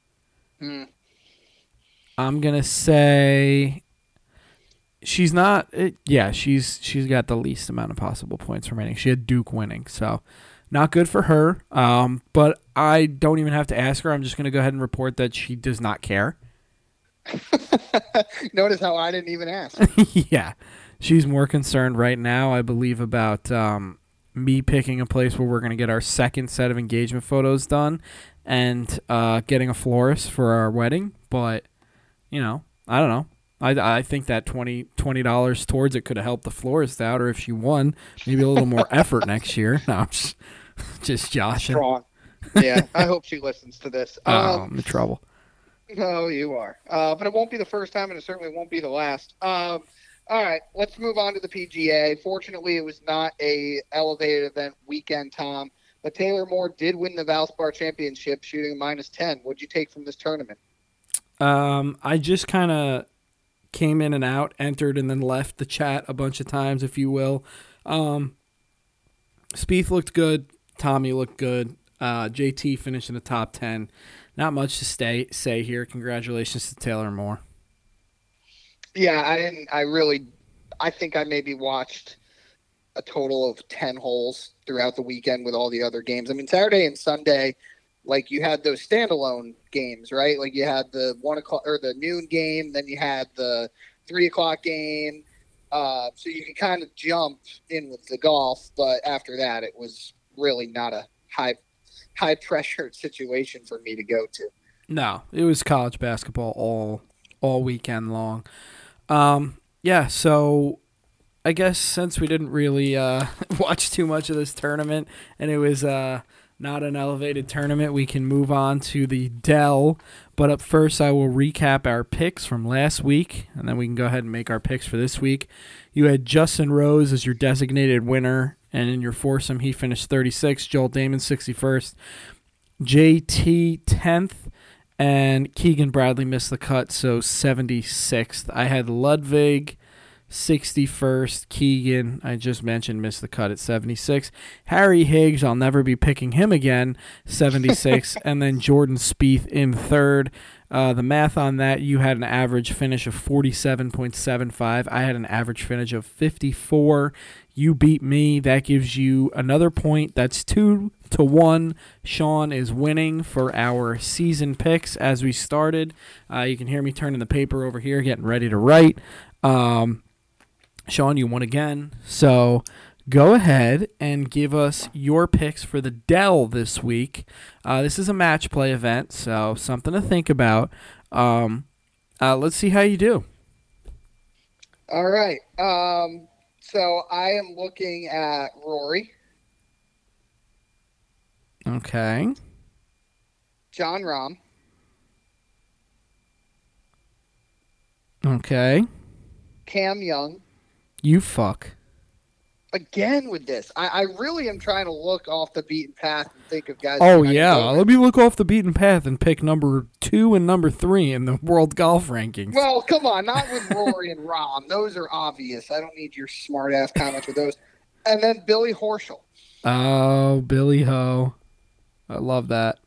Hmm. I'm gonna say she's not. It, yeah, she's she's got the least amount of possible points remaining. She had Duke winning, so not good for her. Um, but I don't even have to ask her. I'm just gonna go ahead and report that she does not care. *laughs* Notice how I didn't even ask. *laughs* yeah, she's more concerned right now, I believe, about um, me picking a place where we're gonna get our second set of engagement photos done and uh, getting a florist for our wedding. But you know, I don't know. I, I think that 20 dollars towards it could have helped the florist out, or if she won, maybe a little more *laughs* effort next year. No, I'm just *laughs* just joshing. Strong. Yeah, I hope she listens to this. *laughs* Oh, Um, I'm in trouble. no, you are. Uh, but it won't be the first time, and it certainly won't be the last. Um, all right, let's move on to the PGA. Fortunately, it was not a elevated event weekend, Tom. But Taylor Moore did win the Valspar Championship, shooting a minus ten. What'd you take from this tournament? Um, I just kind of came in and out, entered and then left the chat a bunch of times, if you will. Um, Spieth looked good. Tommy looked good. Uh, JT finished in the top ten. Not much to stay say here. Congratulations to Taylor Moore. Yeah, I didn't. I really, I think I maybe watched a total of ten holes throughout the weekend with all the other games. I mean, Saturday and Sunday, like you had those standalone games, right? Like you had the one o'clock or the noon game, then you had the three o'clock game. Uh, so you could kind of jump in with the golf, but after that, it was really not a high high pressure *laughs* situation for me to go to. No, it was college basketball all all weekend long. Um, yeah, so I guess since we didn't really uh, *laughs* watch too much of this tournament and it was uh, not an elevated tournament, we can move on to the Dell. But up first, I will recap our picks from last week, and then we can go ahead and make our picks for this week. You had Justin Rose as your designated winner, and in your foursome, he finished 36, Joel Dahmen 61st, JT 10th, and Keegan Bradley missed the cut, so 76th. I had Ludwig 61st. Keegan, I just mentioned, missed the cut at 76. Harry Higgs, I'll never be picking him again, 76. *laughs* and then Jordan Spieth in third. Uh, the math on that, you had an average finish of 47.75. I had an average finish of 54. You beat me. That gives you another point. That's two to one. Sean is winning for our season picks as we started. Uh, you can hear me turning the paper over here, getting ready to write. Um, Sean, you won again. So go ahead and give us your picks for the Dell this week. Uh, this is a match play event, so something to think about. Um, uh, let's see how you do. All right. Um, so I am looking at Rory. Okay. Jon Rahm. Okay. Cam Young. You fuck. Again with this, I, I really am trying to look off the beaten path and think of guys. Oh yeah, let me look off the beaten path and pick number two and number three in the world golf rankings. Well, come on, not with Rory and Rahm. Those are obvious. I don't need your smart ass comments with those. And then Billy Horschel. Oh, Billy Ho. I love that.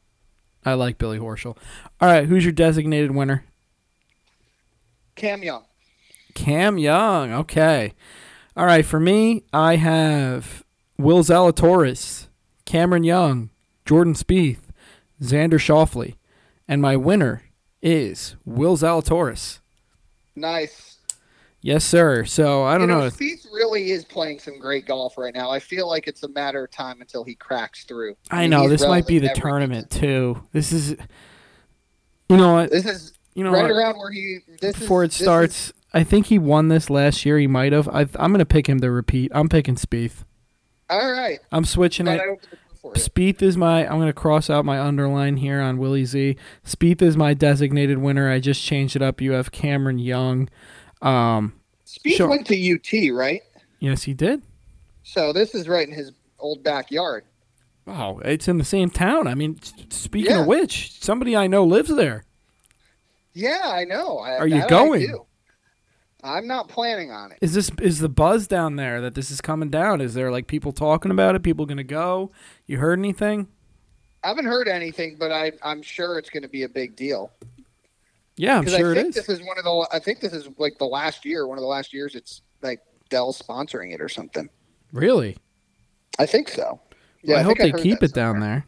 I like Billy Horschel. All right, who's your designated winner? Cam Young. Cam Young. Okay. All right, for me, I have Will Zalatoris, Cameron Young, Jordan Spieth, Xander Schauffele, and my winner is Will Zalatoris. Nice. Yes, sir. So I don't you know. Spieth really is playing some great golf right now. I feel like it's a matter of time until he cracks through. I, mean, know this might be the tournament too. This is, you know what? This is you know right what? around where he. Before is, it starts, is, I think he won this last year. He might have. I, am going to pick him to repeat. I'm picking Spieth. All right. I'm switching it. Spieth is my. I'm going to cross out my underline here on Willie Z. Spieth is my designated winner. I just changed it up. You have Cameron Young. Um, Spieth sure. went to UT, right? Yes, he did. So this is right in his old backyard. Oh, it's in the same town. I mean, speaking yeah. of which, somebody I know lives there. Yeah, I know. Are you going? I'm not planning on it. Is this is the buzz down there that this is coming down? Is there like people talking about it? People gonna go? You heard anything? I haven't heard anything, but I I'm sure it's going to be a big deal. Yeah, I'm sure I think it is. This is one of the. I think this is like the last year. One of the last years. It's like Dell sponsoring it or something. Really? I think so. Yeah, well, I, I hope they keep it somewhere. down there.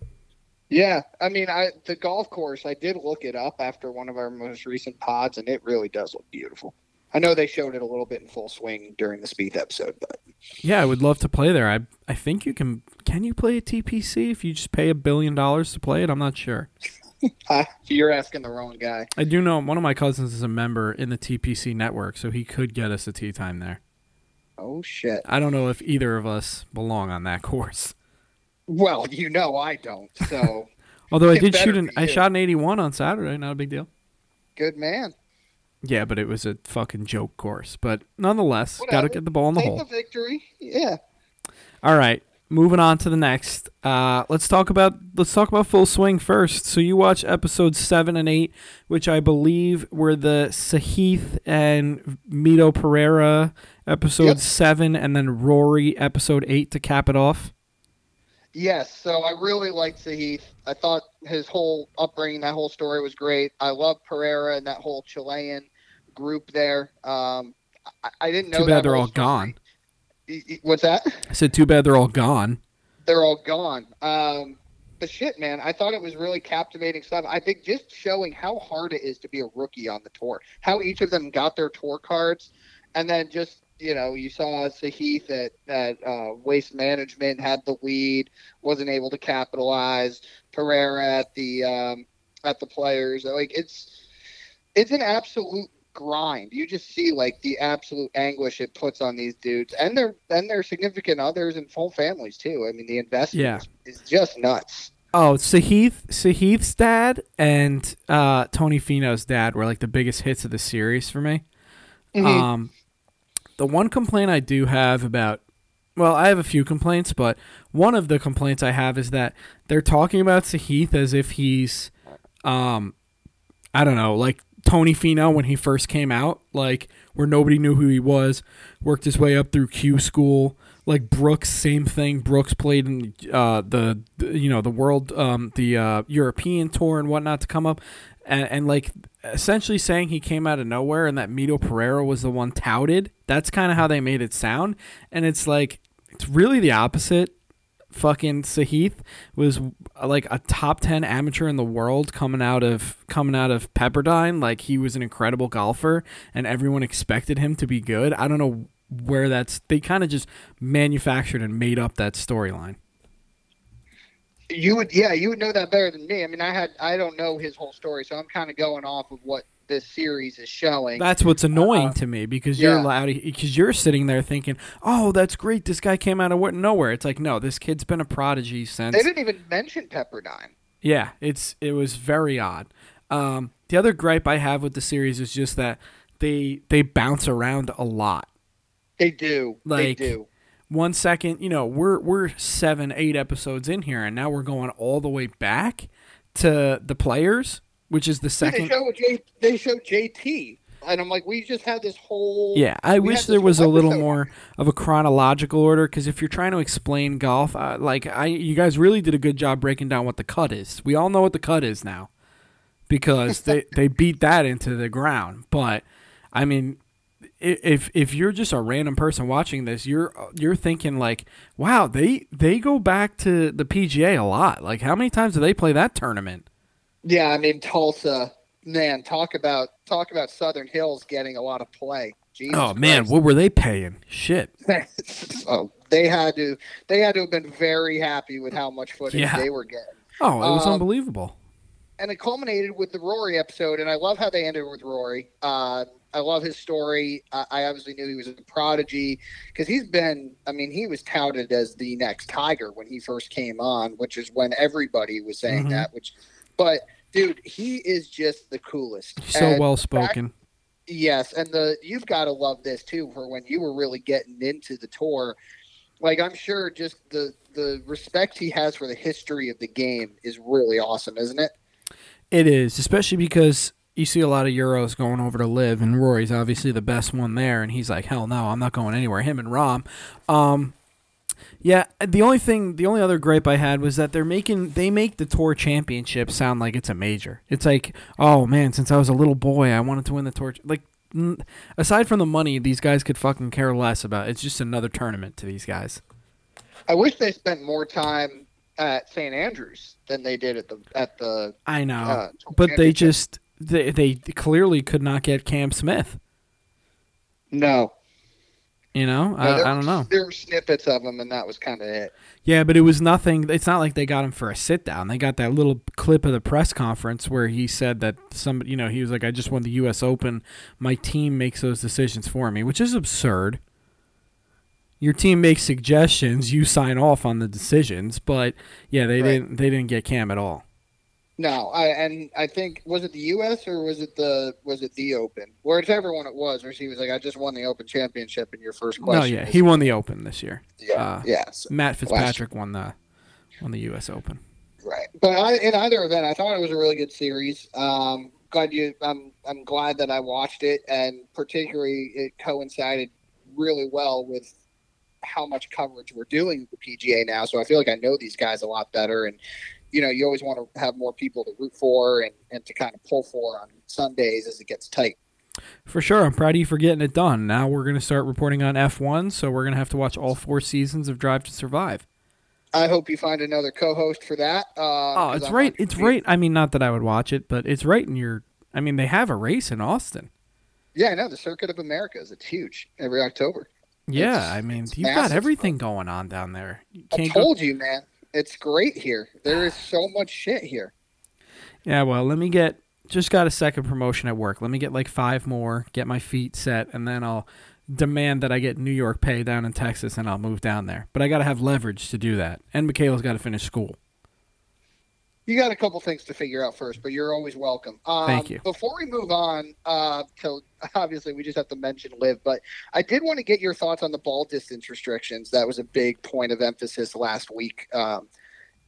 Yeah, I mean, I the golf course. I did look it up after one of our most recent pods, and it really does look beautiful. I know they showed it a little bit in full swing during the Spieth episode, but yeah, I would love to play there. I I think you can. Can you play a TPC if you just pay a billion dollars to play it? I'm not sure. *laughs* You're asking the wrong guy. I do know one of my cousins is a member in the TPC network, so he could get us a tee time there. Oh shit! I don't know if either of us belong on that *laughs* course. Well, you know I don't. So, *laughs* although I did shoot an, I shot an 81 on Saturday. Not a big deal. Good man. Yeah, but it was a fucking joke course. But nonetheless, got to get the ball in the Take hole. The victory. Yeah. All right moving on to the next. Uh, let's talk about let's talk about full swing first. So you watch episodes seven and eight, which I believe were the Sahith and Mito Pereira episode yep. seven, and then Rory episode eight to cap it off. Yes, so I really liked Sahith. I thought his whole upbringing, that whole story was great. I love Pereira and that whole Chilean group there. Um, I, I didn't know. Too bad they're all gone. What's that? I said, too bad they're all gone. They're all gone. Um, but shit, man, I thought it was really captivating stuff. I think just showing how hard it is to be a rookie on the tour, how each of them got their tour cards, and then just you know, you saw Sahith at, at uh, Waste Management had the lead, wasn't able to capitalize. Pereira at the um, at the players, like it's it's an absolute grind. You just see like the absolute anguish it puts on these dudes and their and their significant others and full families too. I mean, the investment Yeah. is, just nuts. Oh, Sahith, Sahith's dad and uh, Tony Finau's dad were like the biggest hits of the series for me. Mhm. Um, the one complaint I do have about, well, I have a few complaints, but one of the complaints I have is that they're talking about Sahith as if he's, um, I don't know, like Tony Finau when he first came out, like where nobody knew who he was, worked his way up through Q school. Like Brooks, same thing. Brooks played in uh, the, the you know the world um, the uh, European tour and whatnot to come up, and, and like essentially saying he came out of nowhere and that Mito Pereira was the one touted. That's kind of how they made it sound, and it's like it's really the opposite. Fucking Sahith was like a top ten amateur in the world coming out of coming out of Pepperdine. Like he was an incredible golfer, and everyone expected him to be good. I don't know where that's. They kind of just manufactured and made up that storyline. You would, yeah, you would know that better than me. I mean, I had, I don't know his whole story, so I'm kind of going off of what this series is showing. That's what's annoying Uh, to me because you're yeah. loud because you're sitting there thinking, "Oh, that's great! This guy came out of wh- nowhere." It's like, no, this kid's been a prodigy since. they didn't even mention Pepperdine. Yeah, it's it was very odd. Um, the other gripe I have with the series is just that they they bounce around a lot. They do. Like, they do. One second, you know, we're we're seven, eight episodes in here, and now we're going all the way back to the players, which is the They second. show J, they show JT, and I'm like, we just had this whole. Yeah, I wish there was a little episode. more of a chronological order because if you're trying to explain golf, uh, like I, you guys really did a good job breaking down what the cut is. We all know what the cut is now because they they beat that into the ground. But I mean, if if you're just a random person watching this, you're you're thinking like, wow, they they go back to the PGA a lot. Like, how many times do they play that tournament? Yeah, I mean Tulsa. Man, talk about talk about Southern Hills getting a lot of play. Jesus Oh man, Christ. what were they paying? Shit. *laughs* oh, they had to they had to have been very happy with how much footage Yeah. they were getting. Oh, it was Um, unbelievable. And it culminated with the Rory episode, and I love how they ended with Rory. Uh, I love his story. I, I obviously knew he was a prodigy because he's been. I mean, he was touted as the next Tiger when he first came on, which is when everybody was saying Mhm. that. Which, but dude, he is just the coolest. So well spoken. Yes, and the you've got to love this too for when you were really getting into the tour. Like I'm sure just the the respect he has for the history of the game is really awesome, isn't it? It is, especially because you see a lot of Euros going over to LIV, and Rory's obviously the best one there, and he's like, hell no, I'm not going anywhere. Him and Rahm. Um, yeah, the only thing, the only other gripe I had was that they're making, they make the Tour Championship sound like it's a major. It's like, oh man, since I was a little boy, I wanted to win the Tour. Like, aside from the money, these guys could fucking care less about. It's just another tournament to these guys. I wish they spent more time at St. Andrews than they did at the at the. I know, Uh, but they just, they, they clearly could not get Cam Smith. No, You know, No, I, I don't know. There were snippets of him, and that was kind of it. Yeah, but it was nothing. It's not like they got him for a sit down. They got that little clip of the press conference where he said that some, you know, he was like, "I just won the U.S. Open. My team makes those decisions for me," which is absurd. Your team makes suggestions, you sign off on the decisions, but yeah, they Right. didn't. They didn't get Cam at all. No, I and I think was it the U.S. or was it the was it the Open? Whichever one it was, where he was like, "I just won the Open Championship." In your first question, no, yeah, he won the Open this year. yeah, uh, yes, Matt Fitzpatrick won the won the U.S. Open. right. But I, in either event, I thought it was a really good series. Um, glad you. I'm I'm glad that I watched it, and particularly it coincided really well with how much coverage we're doing with the PGA now. So I feel like I know these guys a lot better. And, you know, you always want to have more people to root for and, and to kind of pull for on Sundays as it gets tight. For sure. I'm proud of you for getting it done. Now we're going to start reporting on F1, so we're going to have to watch all four seasons of Drive to Survive. I hope you find another co-host for that. Uh, oh, it's right. It's right. I mean, not that I would watch it, but it's right in your. I mean, they have a race in Austin. Yeah, I know the Circuit of Americas. It's huge every October. Yeah, it's, I mean, you've got everything going on down there. You I told go... you, man. It's great here. There is so much shit here. Yeah, well, let me get just got a second promotion at work. Let me get like five more, get my feet set, and then I'll demand that I get New York pay down in Texas and I'll move down there. But I got to have leverage to do that. And Michaela's got to finish school. You got a couple things to figure out first, but you're always welcome. Um, Thank you. Before we move on, uh, to *laughs* obviously we just have to mention LIV, but I did want to get your thoughts on the ball distance restrictions. That was a big point of emphasis last week um,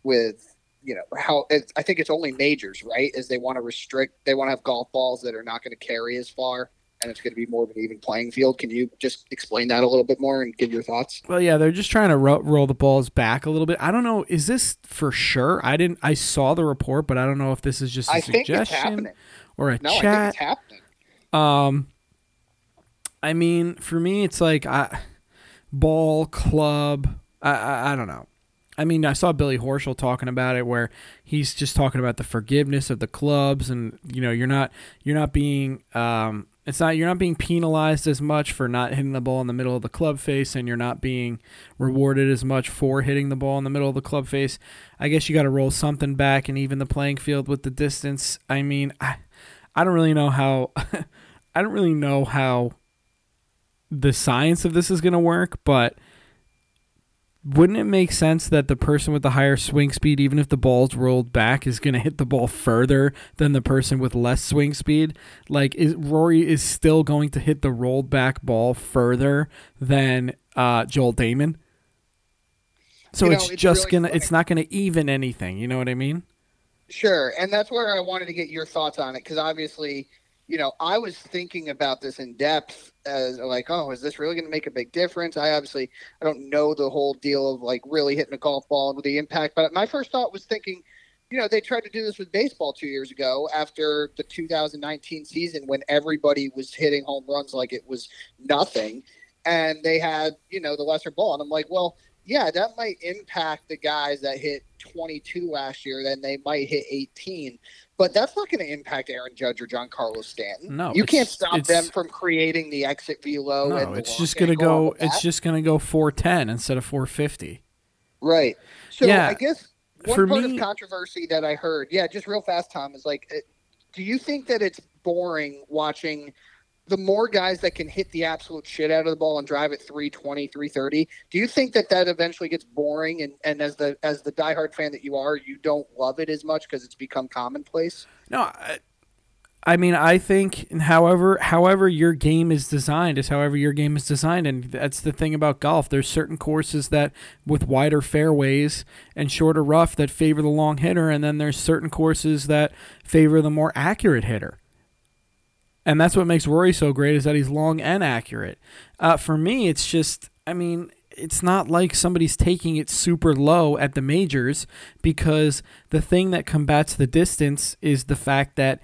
with you know how I think it's only majors, right? Is they want to restrict, they want to have golf balls that are not going to carry as far and it's going to be more of an even playing field. Can you just explain that a little bit more and give your thoughts? Well, yeah, they're just trying to ro- roll the balls back a little bit. I don't know. Is this for sure? I didn't. I saw the report, but I don't know if this is just a I suggestion or a no, chat. I happening. Um, I mean, for me, it's like I, ball club. I, I I don't know. I mean, I saw Billy Horschel talking about it, where he's just talking about the forgiveness of the clubs, and you know, you're not you're not being um, it's not you're not being penalized as much for not hitting the ball in the middle of the club face, and you're not being rewarded as much for hitting the ball in the middle of the club face. I guess you got to roll something back and even the playing field with the distance. I mean, I, I don't really know how, *laughs* I don't really know how the science of this is going to work, but wouldn't it make sense that the person with the higher swing speed, even if the ball's rolled back, is going to hit the ball further than the person with less swing speed? Like, is Rory is still going to hit the rolled back ball further than uh, Joel Dahmen? So you know, it's, it's, just really gonna, funny. it's not gonna even anything. You know what I mean? Sure, and that's where I wanted to get your thoughts on it because obviously you know, I was thinking about this in depth as like, oh, is this really going to make a big difference? I obviously I don't know the whole deal of like really hitting a golf ball with the impact, but my first thought was thinking, you know, they tried to do this with baseball two years ago after the 2019 season when everybody was hitting home runs like it was nothing, and they had you know the lesser ball, and I'm like, well, yeah, that might impact the guys that hit 22 last year, then they might hit 18 but that's not going to impact Aaron Judge or Giancarlo Stanton. No, you can't stop them from creating the exit velo. No, it's just going to go. It's just going to go four ten instead of four fifty. Right. So yeah, I guess one for part me, of controversy that I heard, yeah, just real fast, Tom, is like, uh, do you think that it's boring watching the more guys that can hit the absolute shit out of the ball and drive at 320 330 do you think that that eventually gets boring? And, and as the as the diehard fan that you are you don't love it as much because it's become commonplace? No I, I mean i think however however your game is designed is however your game is designed. And that's the thing about golf. There's certain courses that with wider fairways and shorter rough that favor the long hitter. And then there's certain courses that favor the more accurate hitter and that's what makes Rory so great is that he's long and accurate. Uh, for me, it's just, I mean, it's not like somebody's taking it super low at the majors because the thing that combats the distance is the fact that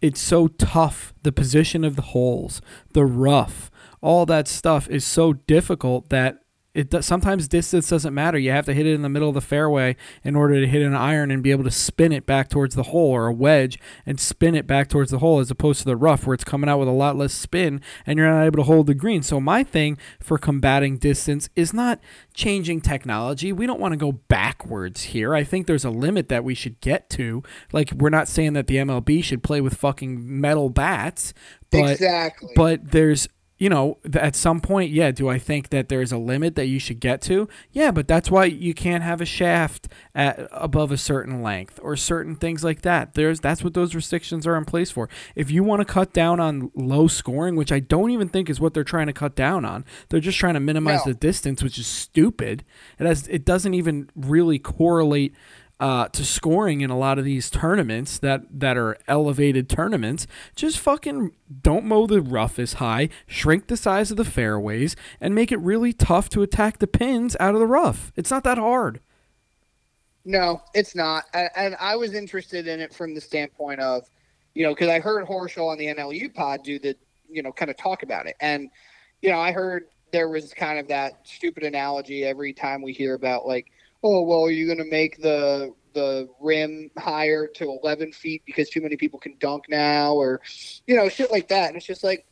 it's so tough. The position of the holes, the rough, all that stuff is so difficult that it does, sometimes distance doesn't matter. You have to hit it in the middle of the fairway in order to hit an iron and be able to spin it back towards the hole or a wedge and spin it back towards the hole as opposed to the rough where it's coming out with a lot less spin and you're not able to hold the green. So my thing for combating distance is not changing technology. We don't want to go backwards here. I think there's a limit that we should get to. Like we're not saying that the MLB should play with fucking metal bats, but exactly. but there's you know, at some point, yeah, do I think that there's a limit that you should get to? Yeah, but that's why you can't have a shaft at above a certain length or certain things like that. There's that's what those restrictions are in place for. If you want to cut down on low scoring, which I don't even think is what they're trying to cut down on, they're just trying to minimize no. the distance, which is stupid. It has it doesn't even really correlate uh, to scoring in a lot of these tournaments that that are elevated tournaments. Just fucking don't mow the rough as high, shrink the size of the fairways, and make it really tough to attack the pins out of the rough. It's not that hard. No, it's not. And, I was interested in it from the standpoint of, you know, because I heard Horschel on the NLU pod do the, you know, kind of talk about it, and you know, I heard there was kind of that stupid analogy every time we hear about like oh well are you going to make the the rim higher to 11 feet because too many people can dunk now or you know shit like that. And it's just like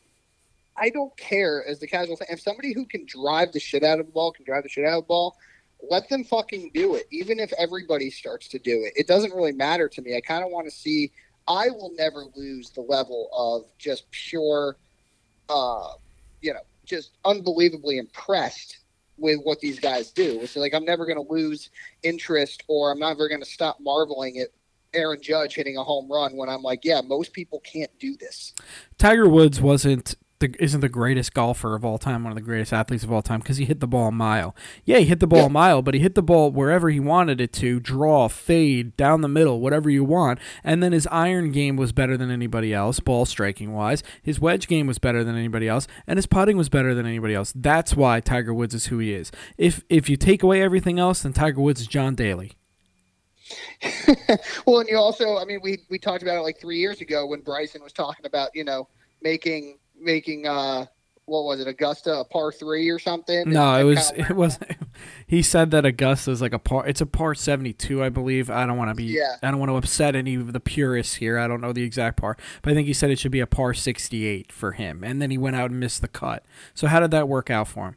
i don't care as the casual fan. If somebody who can drive the shit out of the ball can drive the shit out of the ball let them fucking do it even if everybody starts to do it. It doesn't really matter to me. I kind of want to see i will never lose the level of just pure uh you know just unbelievably impressed with what these guys do. It's like I'm never going to lose interest or I'm never going to stop marveling at Aaron Judge hitting a home run when I'm like, yeah, most people can't do this. Tiger Woods wasn't the, isn't the greatest golfer of all time, one of the greatest athletes of all time, because he hit the ball a mile. Yeah, he hit the ball yeah. a mile, but he hit the ball wherever he wanted it to, draw, fade, down the middle, whatever you want. And then his iron game was better than anybody else, ball striking wise. His wedge game was better than anybody else, and his putting was better than anybody else. That's why Tiger Woods is who he is. If if you take away everything else, then Tiger Woods is John Daly. *laughs* well, and you also, I mean, we we talked about it like three years ago when Bryson was talking about, you know, making making uh what was it Augusta a par three or something? No, it was it was. *laughs* He said that Augusta is like a par. It's a par seventy two, I believe. I don't want to be. Yeah. I don't want to upset any of the purists here. I don't know the exact par, but I think he said it should be a par sixty eight for him, and then he went out and missed the cut. So how did that work out for him?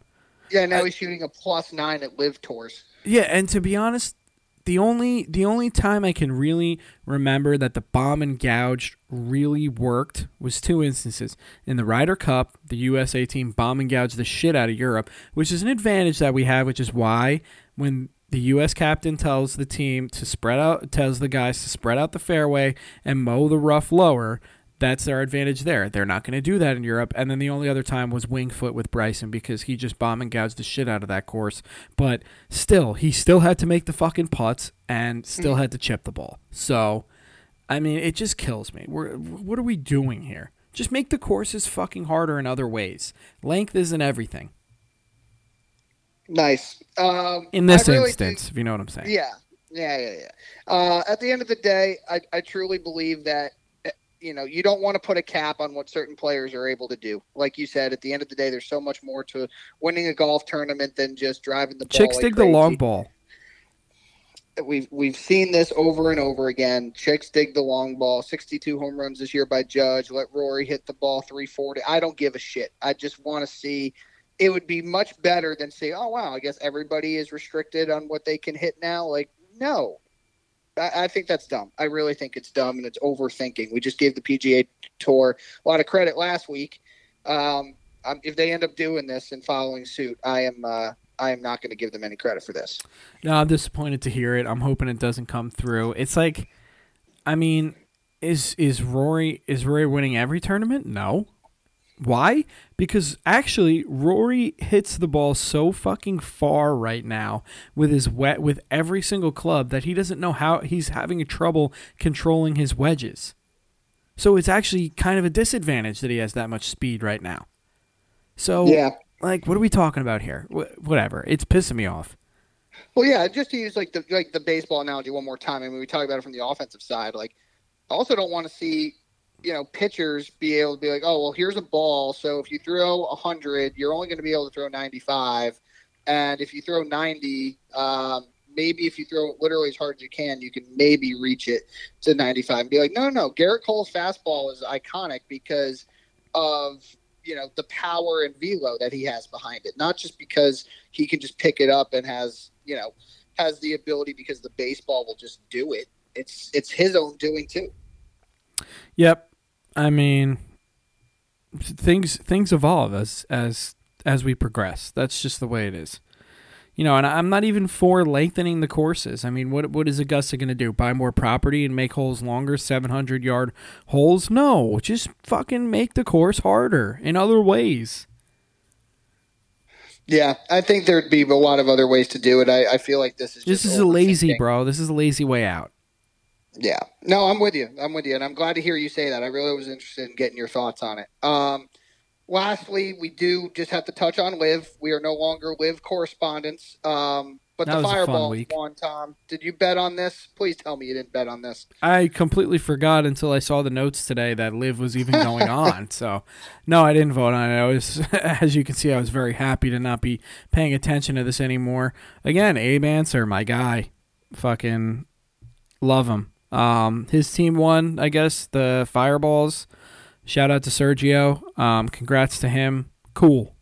Yeah, now I, he's shooting a plus nine at LIV tours. Yeah, and to be honest, the only the only time I can really remember that the bomb and gouge really worked was two instances. In the Ryder Cup, the USA team bomb and gouged the shit out of Europe, which is an advantage that we have, which is why when the US captain tells the team to spread out tells the guys to spread out the fairway and mow the rough lower, that's their advantage there. They're not going to do that in Europe. And then the only other time was Winged Foot with Bryson because he just bomb and gouged the shit out of that course. But still, he still had to make the fucking putts and still had to chip the ball. So, I mean, it just kills me. We're, what are we doing here? Just make the courses fucking harder in other ways. Length isn't everything. Nice. Um, in this really instance, think, if you know what I'm saying. Yeah. Yeah, yeah, yeah. Uh, at the end of the day, I, I truly believe that you know, you don't want to put a cap on what certain players are able to do. Like you said, at the end of the day, there's so much more to winning a golf tournament than just driving the ball. Chicks like dig crazy. the long ball. We've we've seen this over and over again. Chicks dig the long ball. 62 home runs this year by Judge. Let Rory hit the ball 340. I don't give a shit. I just want to see. It would be much better than say, oh wow, I guess everybody is restricted on what they can hit now. Like no, I, I, think that's dumb. I really think it's dumb and it's overthinking. We just gave the PGA Tour a lot of credit last week. Um, if they end up doing this and following suit, I am uh, I am not going to give them any credit for this. No, I'm disappointed to hear it. I'm hoping it doesn't come through. It's like, I mean, is is Rory is Rory winning every tournament? No. Why? Because actually, Rory hits the ball so fucking far right now with his wet with every single club that he doesn't know how he's having trouble controlling his wedges. So it's actually kind of a disadvantage that he has that much speed right now. So yeah, like what are we talking about here? Wh- whatever, it's pissing me off. Well, yeah, just to use like the like the baseball analogy one more time. I mean, we talk about it from the offensive side. Like, I also don't want to see you know, pitchers be able to be like, oh, well, here's a ball. So if you throw 100, you're only going to be able to throw 95. And if you throw 90, um, maybe if you throw it literally as hard as you can, you can maybe reach it to 95 and be like, no, no, no. Gerrit Cole's fastball is iconic because of, you know, the power and velo that he has behind it, not just because he can just pick it up and has, you know, has the ability because the baseball will just do it. It's it's his own doing too. Yep, I mean, things things evolve as as as we progress. That's just the way it is. You know, and I'm not even for lengthening the courses. I mean, what what is Augusta going to do? Buy more property and make holes longer, 700 yard holes? No, just fucking make the course harder in other ways. Yeah, I think there'd be a lot of other ways to do it. I, I feel like this is just. this is a lazy, bro. This is a lazy way out. Yeah, no, I'm with you. I'm with you, and I'm glad to hear you say that. I really was interested in getting your thoughts on it. Um, lastly, we do just have to touch on LIV. We are no longer LIV correspondents. Um, but that the Fireball won, Tom. Did you bet on this? Please tell me you didn't bet on this. I completely forgot until I saw the notes today that LIV was even going *laughs* on. So, no, I didn't vote on it. I was, *laughs* as you can see, I was very happy to not be paying attention to this anymore. Again, Abe Ancer, my guy, fucking love him. Um, his team won, I guess, the Fireballs. Shout out to Sergio. Um, congrats to him. Cool.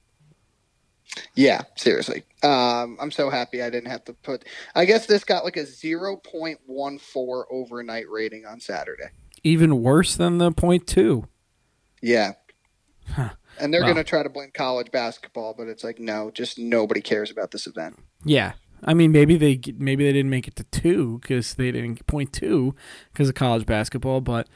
Yeah, seriously. Um, I'm so happy I didn't have to put. I guess this got like a 0.14 overnight rating on Saturday. Even worse than the point two. Yeah. Huh. And they're well, going to try to blame college basketball, but it's like no, just nobody cares about this event. Yeah. I mean, maybe they maybe they didn't make it to two because they didn't point two because of college basketball, but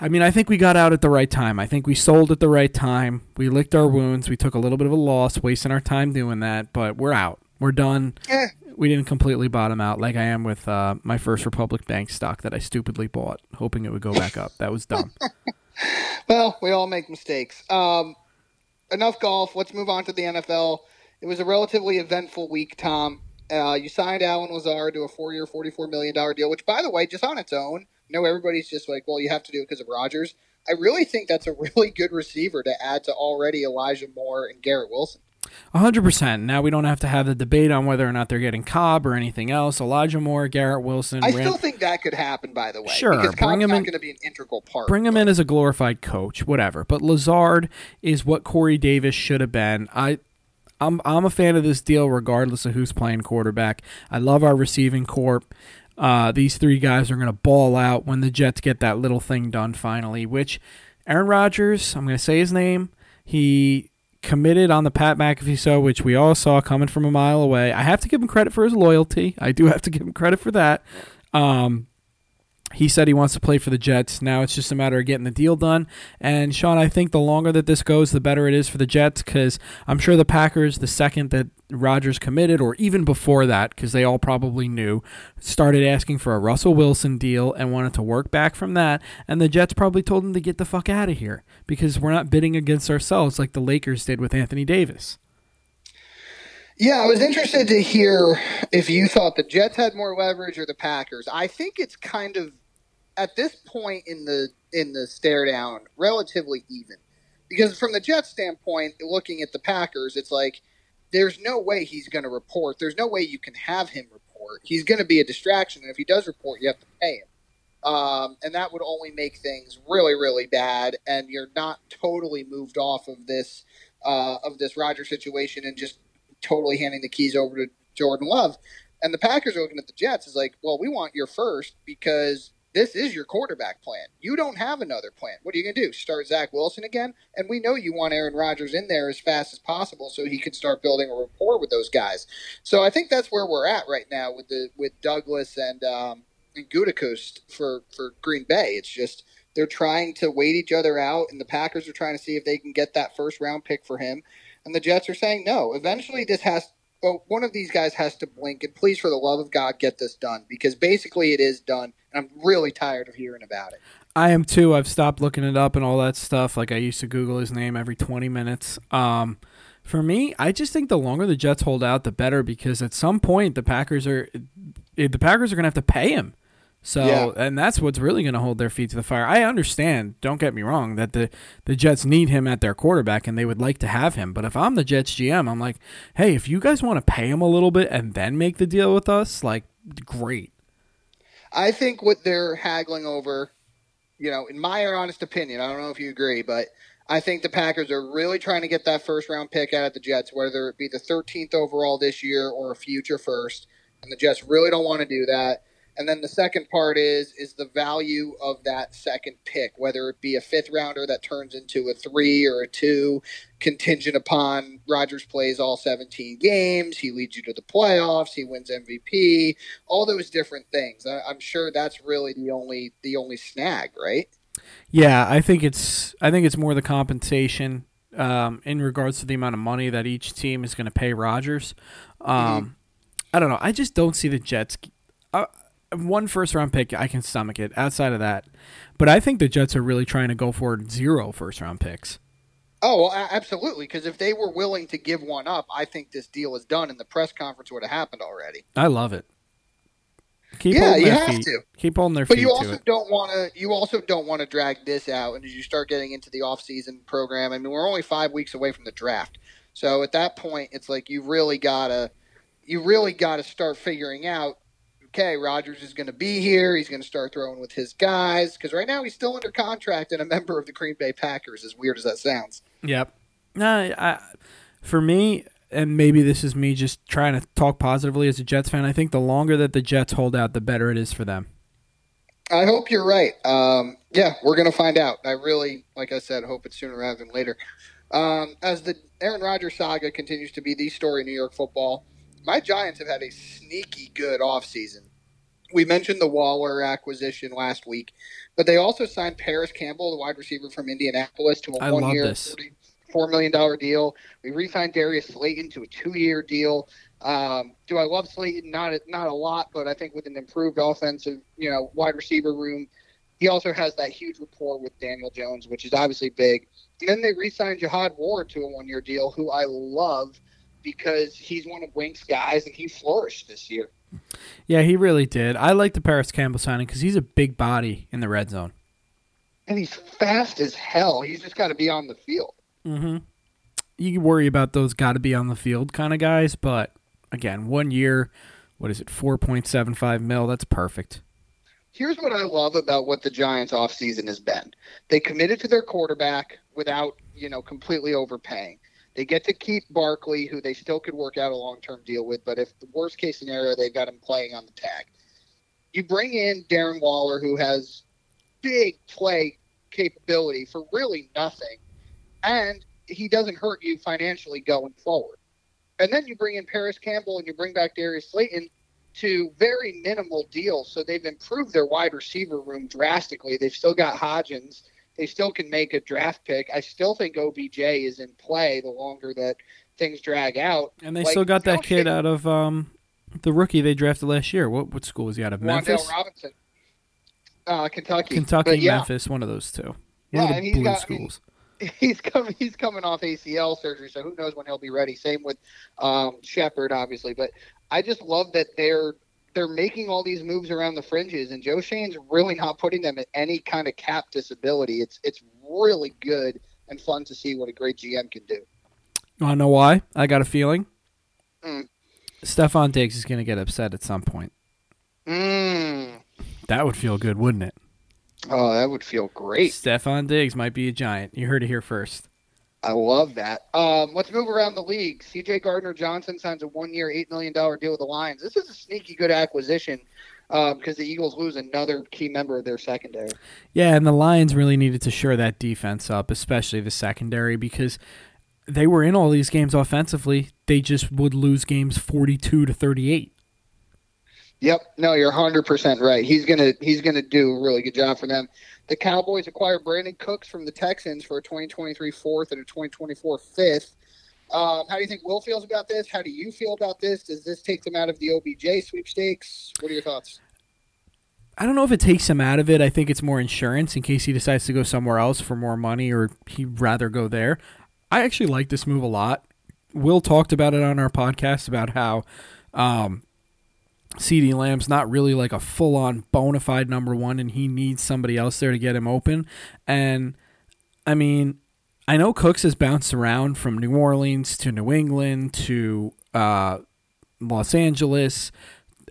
I mean, I think we got out at the right time. I think we sold at the right time. We licked our wounds. We took a little bit of a loss, wasting our time doing that, but we're out. We're done. Yeah. We didn't completely bottom out like I am with uh, my First Republic Bank stock that I stupidly bought, hoping it would go back up. That was dumb. *laughs* well, we all make mistakes. Um, enough golf. Let's move on to the NFL. It was a relatively eventful week, Tom. Uh, you signed Allen Lazard to a four-year, forty-four million dollar deal, which, by the way, just on its own – know everybody's just like, well, you have to do it because of Rodgers. I really think that's a *laughs* really good receiver to add to already Elijah Moore and Garrett Wilson. 100%. Now we don't have to have the debate on whether or not they're getting Cobb or anything else. Elijah Moore, Garrett Wilson. I still think that could happen, by the way. Sure. Because bring him in, going to be an integral part. Bring him in as a glorified coach, whatever. But Lazard is what Corey Davis should have been. I. I'm I'm a fan of this deal regardless of who's playing quarterback. I love our receiving corp. Uh, these three guys are going to ball out when the Jets get that little thing done finally. Which Aaron Rodgers, I'm going to say his name, he committed on the Pat McAfee show, which we all saw coming from a mile away. I have to give him credit for his loyalty. I do have to give him credit for that. Um, he said he wants to play for the Jets. Now it's just a matter of getting the deal done. And Sean, I think the longer that this goes, the better it is for the Jets because I'm sure the Packers, the second that Rodgers committed, or even before that, because they all probably knew, started asking for a Russell Wilson deal and wanted to work back from that. And the Jets probably told him to get the fuck out of here because we're not bidding against ourselves like the Lakers did with Anthony Davis. Yeah, I was interested to hear if you thought the Jets had more leverage or the Packers. I think it's kind of at this point in the in the stare down relatively even because from the Jets standpoint, looking at the Packers, it's like there's no way he's going to report. There's no way you can have him report. He's going to be a distraction, and if he does report, you have to pay him. Um, and that would only make things really, really bad. And you're not totally moved off of this uh, of this Roger situation and just totally handing the keys over to Jordan Love. And the Packers are looking at the Jets is like, well, we want your first because this is your quarterback plan. You don't have another plan. What are you going to do? Start Zach Wilson again? And we know you want Aaron Rodgers in there as fast as possible so he can start building a rapport with those guys. So I think that's where we're at right now with the with Douglas and um, and Gutekunst for for Green Bay. It's just they're trying to wait each other out, and the Packers are trying to see if they can get that first round pick for him. And the Jets are saying no. Eventually, this has well, one of these guys has to blink, and please, for the love of God, get this done because basically it is done, and I'm really tired of hearing about it. I am too. I've stopped looking it up and all that stuff. Like I used to Google his name every 20 minutes. Um, for me, I just think the longer the Jets hold out, the better because at some point the Packers are the Packers are going to have to pay him. So, yeah. and that's what's really going to hold their feet to the fire. I understand, don't get me wrong, that the, the Jets need him at their quarterback and they would like to have him. But if I'm the Jets GM, I'm like, hey, if you guys want to pay him a little bit and then make the deal with us, like, great. I think what they're haggling over, you know, in my honest opinion, I don't know if you agree, but I think the Packers are really trying to get that first round pick out of the Jets, whether it be the 13th overall this year or a future first. And the Jets really don't want to do that. And then the second part is is the value of that second pick, whether it be a fifth rounder that turns into a three or a two, contingent upon Rodgers plays all 17 games, he leads you to the playoffs, he wins MVP, all those different things. I, I'm sure that's really the only the only snag, right? Yeah, I think it's I think it's more the compensation um, in regards to the amount of money that each team is going to pay Rodgers. Um, Mm-hmm. I don't know. I just don't see the Jets. One first round pick, I can stomach it. Outside of that, but I think the Jets are really trying to go for zero first round picks. Oh, well, absolutely. Because if they were willing to give one up, I think this deal is done, and the press conference would have happened already. I love it. Keep Yeah, you have feet. to. Keep holding their But feet you also don't want to. You also don't want to drag this out, and as you start getting into the off-season program, I mean, we're only five weeks away from the draft, so at that point, it's like you really gotta, you really gotta start figuring out. Okay, Rodgers is going to be here. He's going to start throwing with his guys because right now he's still under contract and a *laughs* member of the Green Bay Packers. As weird as that sounds. Yep. No, I, for me, and maybe this is me just trying to talk positively as a Jets fan. I think the longer that the Jets hold out, the better it is for them. I hope you're right. Um, yeah, we're going to find out. I really, like I said, hope it's sooner rather than later. Um, as the Aaron Rodgers saga continues to be the story in New York football, my Giants have had a sneaky good offseason. We mentioned the Waller acquisition last week, but they also signed Parris Campbell, the wide receiver from Indianapolis, to a one-year, this. $44 million deal. We re-signed Darius Slayton to a two-year deal. Um, do I love Slayton? Not a, not a lot, but I think with an improved offensive, you know, wide receiver room, he also has that huge rapport with Daniel Jones, which is obviously big. And then they re-signed Jihad Ward to a one-year deal, who I love because he's one of Wink's guys and he flourished this year. Yeah, he really did. I like the Parris Campbell signing because he's a big body in the red zone. And he's fast as hell. He's just got to be on the field. Mm-hmm. You worry about those got to be on the field kind of guys, but again, one year, what is it, four point seven five mil? That's perfect. Here's what I love about what the Giants offseason has been. They committed to their quarterback without, you know, completely overpaying. They get to keep Barkley, who they still could work out a long term deal with, but if the worst case scenario, they've got him playing on the tag. You bring in Darren Waller, who has big play capability for really nothing, and he doesn't hurt you financially going forward. And then you bring in Parris Campbell and you bring back Darius Slayton to very minimal deals. So they've improved their wide receiver room drastically. They've still got Hodgins. They still can make a draft pick. I still think OBJ is in play the longer that things drag out. And they Like, still got that kid out of um, the rookie they drafted last year. What what school was he out of? Memphis, Robinson, uh, Kentucky. Kentucky, But yeah, Memphis, one of those two. One Yeah, of the and he's blue got- I mean, schools. *laughs* he's coming. He's coming off ACL surgery, so who knows when he'll be ready. Same with um, Shepard, obviously. But I just love that they're they're making all these moves around the fringes, and Joe Schoen's really not putting them at any kind of cap disability. It's it's really good and fun to see what a great GM can do. You want to know why? I got a feeling. Mm. Stefon Diggs is going to get upset at some point. Mm. That would feel good, wouldn't it? Oh, that would feel great. Stefon Diggs might be a giant. You heard it here first. I love that. Um, let's move around the league. C.J. Gardner Johnson signs a one-year, eight million dollar deal with the Lions. This is a sneaky good acquisition because the Eagles lose another key member of their secondary. Yeah, and the Lions really needed to shore that defense up, especially the secondary, because they were in all these games offensively. They just would lose games forty-two to thirty-eight. Yep. No, you're 100% right. He's going to he's going to do a really good job for them. The Cowboys acquired Brandin Cooks from the Texans for a 2023 fourth and a 2024 fifth. Um, how do you think Will feels about this? How do you feel about this? Does this take them out of the OBJ sweepstakes? What are your thoughts? I don't know if it takes him out of it. I think it's more insurance in case he decides to go somewhere else for more money or he'd rather go there. I actually like this move a lot. Will talked about it on our podcast about how um, CeeDee Lamb's not really like a full on bona fide number one and he needs somebody else there to get him open. And I mean, I know Cooks has bounced around from New Orleans to New England to uh, Los Angeles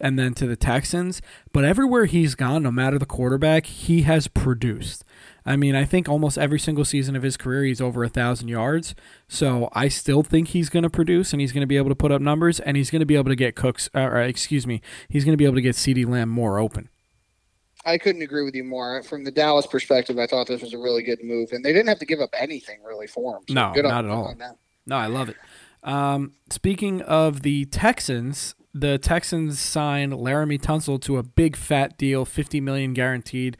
and then to the Texans. But everywhere he's gone, no matter the quarterback, he has produced. I mean, I think almost every single season of his career, he's over a thousand yards. So I still think he's going to produce, and he's going to be able to put up numbers, and he's going to be able to get Cooks. Uh, or excuse me, he's going to be able to get CeeDee Lamb more open. I couldn't agree with you more. From the Dallas perspective, I thought this was a really good move, and they didn't have to give up anything really for him. So No, good on- not at all. No, I love it. Um, speaking of the Texans, the Texans signed Laremy Tunsil to a big fat deal, fifty million guaranteed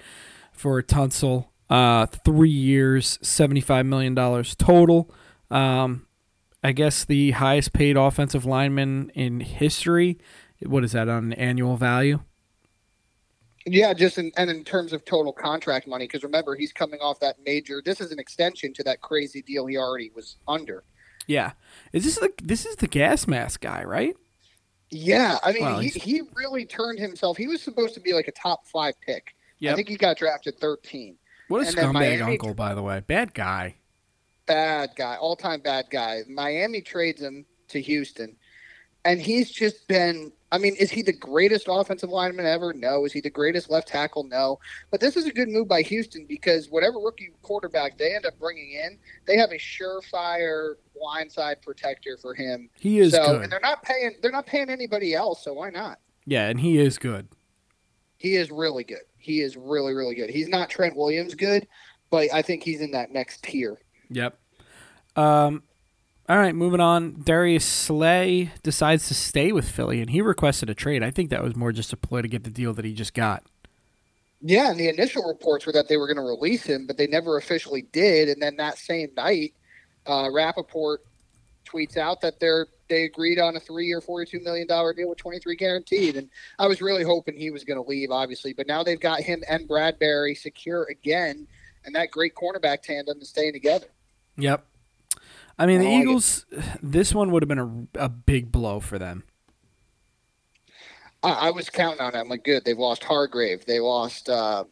for Tunsil. Uh, three years, seventy-five million dollars total. Um, I guess the highest paid offensive lineman in history. What is that on an annual value? Yeah, just in, and in terms of total contract money, because remember he's coming off that major. This is an extension to that crazy deal he already was under. Yeah, is this the this is the gas mask guy, right? Yeah, I mean Well, he, he really turned himself. He was supposed to be like a top five pick. Yep. I think he got drafted 13. What a and scumbag Miami- uncle, by the way. Bad guy. Bad guy, all time bad guy. Miami trades him to Houston, and he's just been. I mean, is he the greatest offensive lineman ever? No. Is he the greatest left tackle? No. But this is a good move by Houston because whatever rookie quarterback they end up bringing in, they have a surefire blindside protector for him. He is so, good. and they're not paying. They're not paying anybody else. So why not? Yeah, and he is good. He is really good. He is really, really good. He's not Trent Williams good, but I think he's in that next tier. Yep. Um, all right, moving on. Darius Slay decides to stay with Philly, and he requested a trade. I think that was more just a ploy to get the deal that he just got. Yeah, and the initial reports were that they were going to release him, but they never officially did. And then that same night, uh, Rapoport tweets out that they're they agreed on a three-year, forty-two million dollar deal with twenty-three guaranteed. And I was really hoping he was going to leave, obviously, but now they've got him and Bradberry secure again, and that great cornerback tandem is staying together. Yep. I mean, the I like it. Eagles. This one would have been a, a big blow for them. I, I was counting on them. Like, good. They've lost Hargrave. They lost. Uh,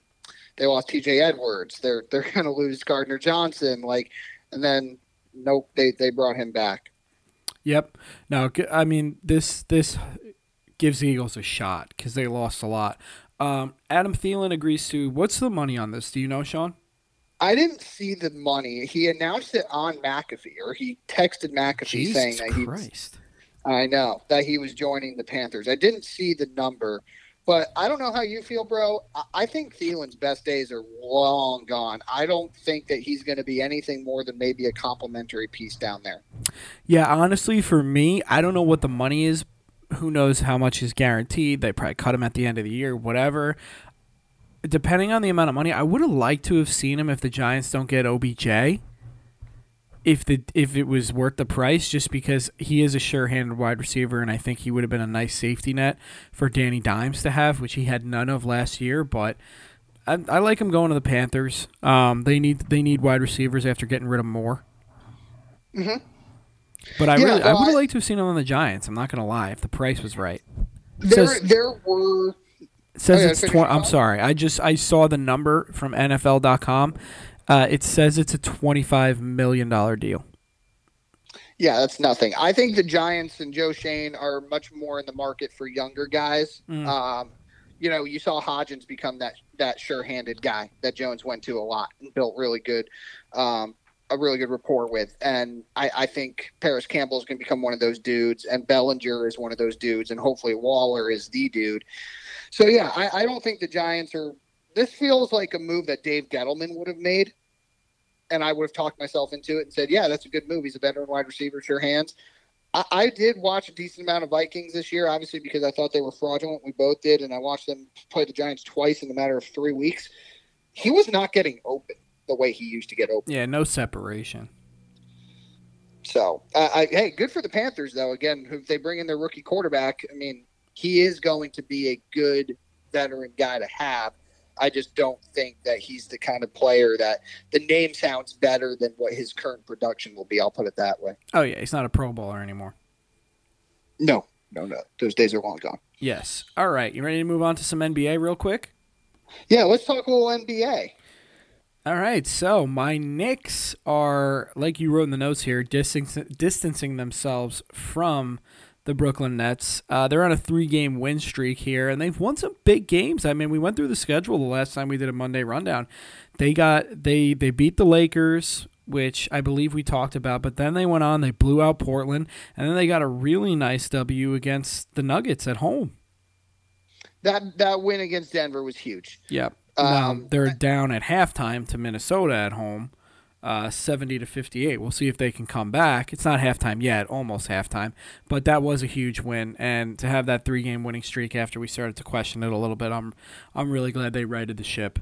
they lost T.J. Edwards. They're they're going to lose Gardner Johnson. Like, and then nope, they they brought him back. Yep. No, I mean this this gives the Eagles a shot because they lost a lot. Um, Adam Thielen agrees to. What's the money on this? Do you know, Sean? I didn't see the money. He announced it on McAfee, or he texted McAfee saying Jesus that he. Christ. I know that he was joining the Panthers. I didn't see the number, but I don't know how you feel, bro. I- think Thielen's best days are long gone. I don't think that he's going to be anything more than maybe a complimentary piece down there. Yeah, honestly, for me, I don't know what the money is. Who knows how much is guaranteed? They probably cut him at the end of the year, whatever. Depending on the amount of money, I would have liked to have seen him if the Giants don't get OBJ. If the if it was worth the price, just because he is a sure-handed wide receiver, and I think he would have been a nice safety net for Danny Dimes to have, which he had none of last year. But I, I like him going to the Panthers. Um, they need they need wide receivers after getting rid of Moore. Mhm. But I Yeah, really, I would have liked to have seen him on the Giants. I'm not gonna lie, if the price was right. There, Says- there were says Oh, yeah, it's twenty. I'm sorry, I just I saw the number from NFL.com. Uh, it says it's a 25 million dollar deal. Yeah, that's nothing. I think the Giants and Joe Schoen are much more in the market for younger guys. Mm. Um, you know, you saw Hodgins become that that sure-handed guy that Jones went to a lot and built really good, um, a really good rapport with. And I, I think Parris Campbell is going to become one of those dudes, and Bellinger is one of those dudes, and hopefully Waller is the dude. So yeah, I, I don't think the Giants are. This feels like a move that Dave Gettleman would have made and I would have talked myself into it and said, "Yeah, that's a good move. He's a veteran wide receiver, sure hands." I, I did watch a decent amount of Vikings this year, obviously because I thought they were fraudulent. We both did, and I watched them play the Giants twice in a matter of three weeks. He was not getting open the way he used to get open. Yeah, no separation. So, uh, I, hey, good for the Panthers though. Again, if they bring in their rookie quarterback, I mean, he is going to be a good veteran guy to have. I just don't think that he's the kind of player that the name sounds better than what his current production will be. I'll put it that way. Oh yeah, he's not a Pro Bowler anymore. No, no, no. Those days are long gone. Yes. All right, you ready to move on to some NBA real quick? Yeah, let's talk a little NBA. All right, so my Knicks are, like you wrote in the notes here, distancing, distancing themselves from the Brooklyn Nets. Uh, they're on a three-game win streak here, and they've won some big games. I mean, we went through the schedule the last time we did a Monday rundown. They got they they beat the Lakers, which I believe we talked about, but then they went on, they blew out Portland, and then they got a really nice W against the Nuggets at home. That that win against Denver was huge. Yep. Um, now, they're down at halftime to Minnesota at home, uh, 70 to 58. We'll see if they can come back. It's not halftime yet, almost halftime, but that was a huge win. And to have that three game winning streak after we started to question it a little bit, I'm I'm really glad they righted the ship.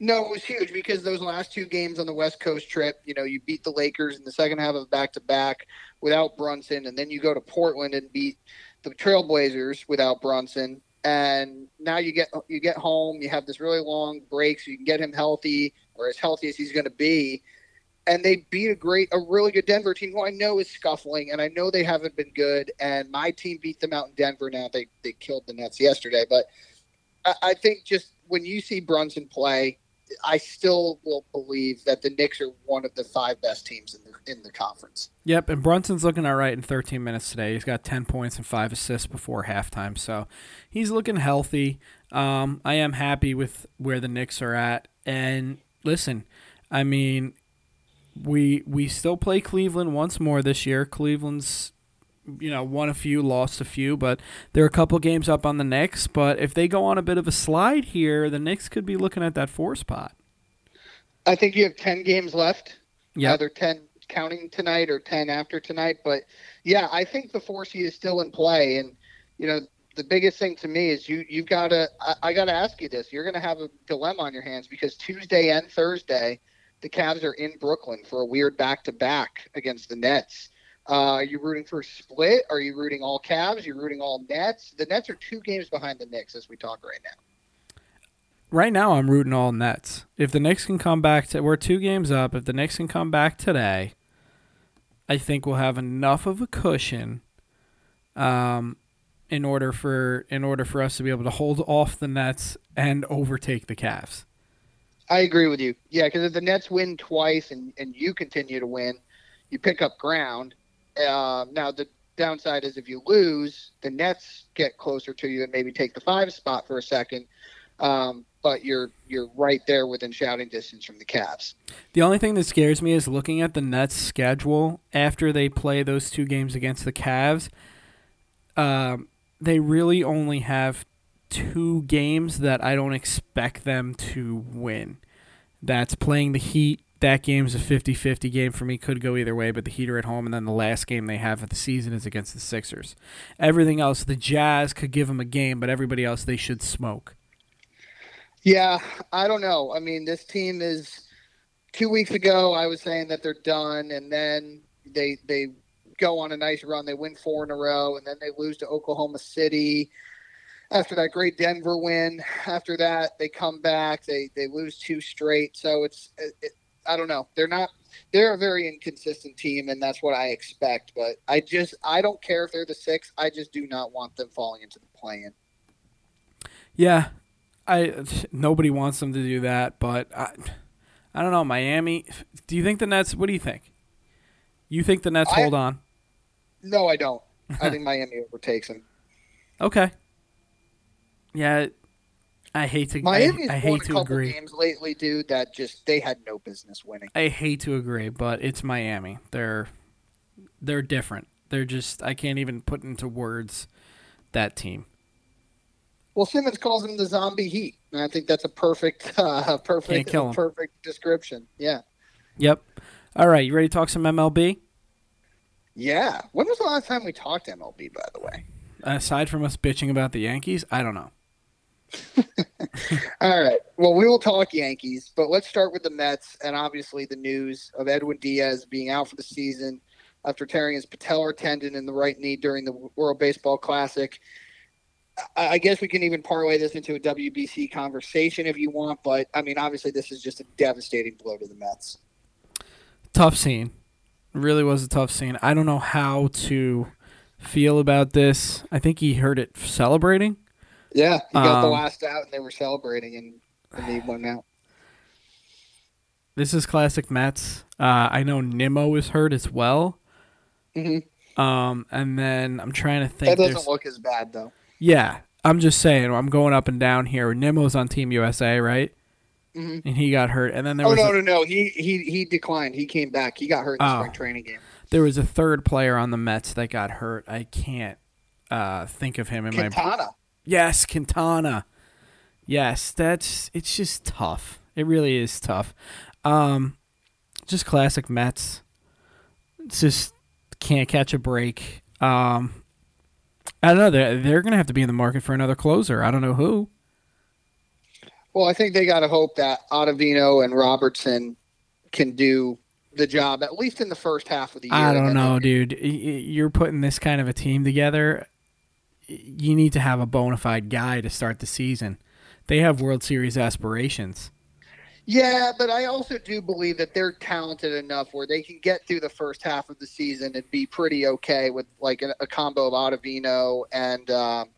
No, it was huge because those last two games on the West Coast trip, you know, you beat the Lakers in the second half of back to back without Brunson, and then you go to Portland and beat the Trailblazers without Brunson, and now you get you get home, you have this really long break, so you can get him healthy or as healthy as he's going to be, and they beat a great, a really good Denver team who I know is scuffling, and I know they haven't been good, and my team beat them out in Denver. Now they they killed the Nets yesterday, but I, I think just when you see Brunson play I still will believe that the Knicks are one of the five best teams in the in the conference. Yep, and Brunson's looking all right in 13 minutes today. He's got 10 points and five assists before halftime, so he's looking healthy. Um, I am happy with where the Knicks are at. And listen, I mean, we we still play Cleveland once more this year. Cleveland's you know, won a few, lost a few, but they're a couple games up on the Knicks. But if they go on a bit of a slide here, the Knicks could be looking at that four spot. I think you have 10 games left. Yeah. Either 10 counting tonight or 10 after tonight. But yeah, I think the four seed is still in play. And, you know, the biggest thing to me is you, you've got to, I, I got to ask you this. You're going to have a dilemma on your hands because Tuesday and Thursday, the Cavs are in Brooklyn for a weird back to back against the Nets. Uh, are you rooting for a split? Are you rooting all Cavs? Are you rooting all Nets? The Nets are two games behind the Knicks as we talk right now. Right now, I'm rooting all Nets. If the Knicks can come back, to, we're two games up. If the Knicks can come back today, I think we'll have enough of a cushion, um, in order for in order for us to be able to hold off the Nets and overtake the Cavs. I agree with you. Yeah, because if the Nets win twice and and you continue to win, you pick up ground uh, now the downside is if you lose, the Nets get closer to you and maybe take the five spot for a second. Um, but you're you're right there within shouting distance from the Cavs. The only thing that scares me is looking at the Nets' schedule after they play those two games against the Cavs. Um, they really only have two games that I don't expect them to win. That's playing the Heat that game's a 50-50 game for me. Could go either way, but the Heat are at home, and then the last game they have of the season is against the Sixers. Everything else, the Jazz could give them a game, but everybody else they should smoke. Yeah, I don't know. I mean, this team is. Two weeks ago, I was saying that they're done, and then they they go on a nice run. They win four in a row, and then they lose to Oklahoma City after that great Denver win. After that, they come back. They they lose two straight. So it's it, I don't know. They're not. They're a very inconsistent team, and that's what I expect. But I just I don't care if they're the six. I just do not want them falling into the play-in. Yeah, I nobody wants them to do that, but I, I don't know. Miami. Do you think the Nets? What do you think? You think the Nets I, hold on? No, I don't. *laughs* I think Miami overtakes them. Okay. Yeah, I hate to. Miami's I, I hate to agree. Games lately, dude, that just they had no business winning. I hate to agree, but it's Miami. They're they're different. They're just I can't even put into words that team. Well, Simmons calls them the zombie heat, and I think that's a perfect, *laughs* uh, perfect, perfect description. Yeah. Yep. All right, you ready to talk some MLB? Yeah. When was the last time we talked MLB? By the way. Aside from us bitching about the Yankees, I don't know. *laughs* All right. Well, we will talk Yankees, but let's start with the Mets and obviously the news of Edwin Diaz being out for the season after tearing his patellar tendon in the right knee during the World Baseball Classic. I guess we can even parlay this into a WBC conversation if you want, but I mean, obviously, this is just a devastating blow to the Mets. Tough scene. Really was a tough scene. I don't know how to feel about this. I think he heard it celebrating. Yeah, he got um, the last out, and they were celebrating, and, and he won out. This is classic Mets. Uh, I know Nimmo is hurt as well. Mm-hmm. Um, and then I'm trying to think. That doesn't look as bad though. Yeah, I'm just saying. I'm going up and down here. Nimmo's on Team USA, right? Mm-hmm. And he got hurt, and then there oh, was no, a, no, no. He he he declined. He came back. He got hurt in the oh. spring training game. There was a third player on the Mets that got hurt. I can't uh, think of him in Quintana. my. Yes, Quintana. Yes, that's it's just tough. It really is tough. Um, just classic Mets. It's just can't catch a break. Um, I don't know. They're they're gonna have to be in the market for another closer. I don't know who. Well, I think they got to hope that Ottavino and Robertson can do the job at least in the first half of the year. I don't know, dude. You're putting this kind of a team together. You need to have a bona fide guy to start the season. They have World Series aspirations. Yeah, but I also do believe that they're talented enough where they can get through the first half of the season and be pretty okay with like a, a combo of Ottavino and um,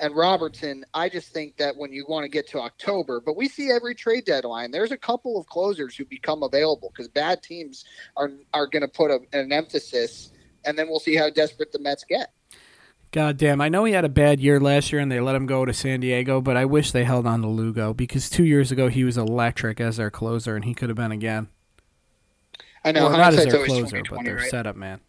and Robertson. I just think that when you want to get to October, but we see every trade deadline, there's a couple of closers who become available because bad teams are are going to put a, an emphasis, and then we'll see how desperate the Mets get. God damn, I know he had a bad year last year and they let him go to San Diego, but I wish they held on to Lugo because two years ago he was electric as their closer and he could have been again. I know, well, not as their closer, but their right? setup man.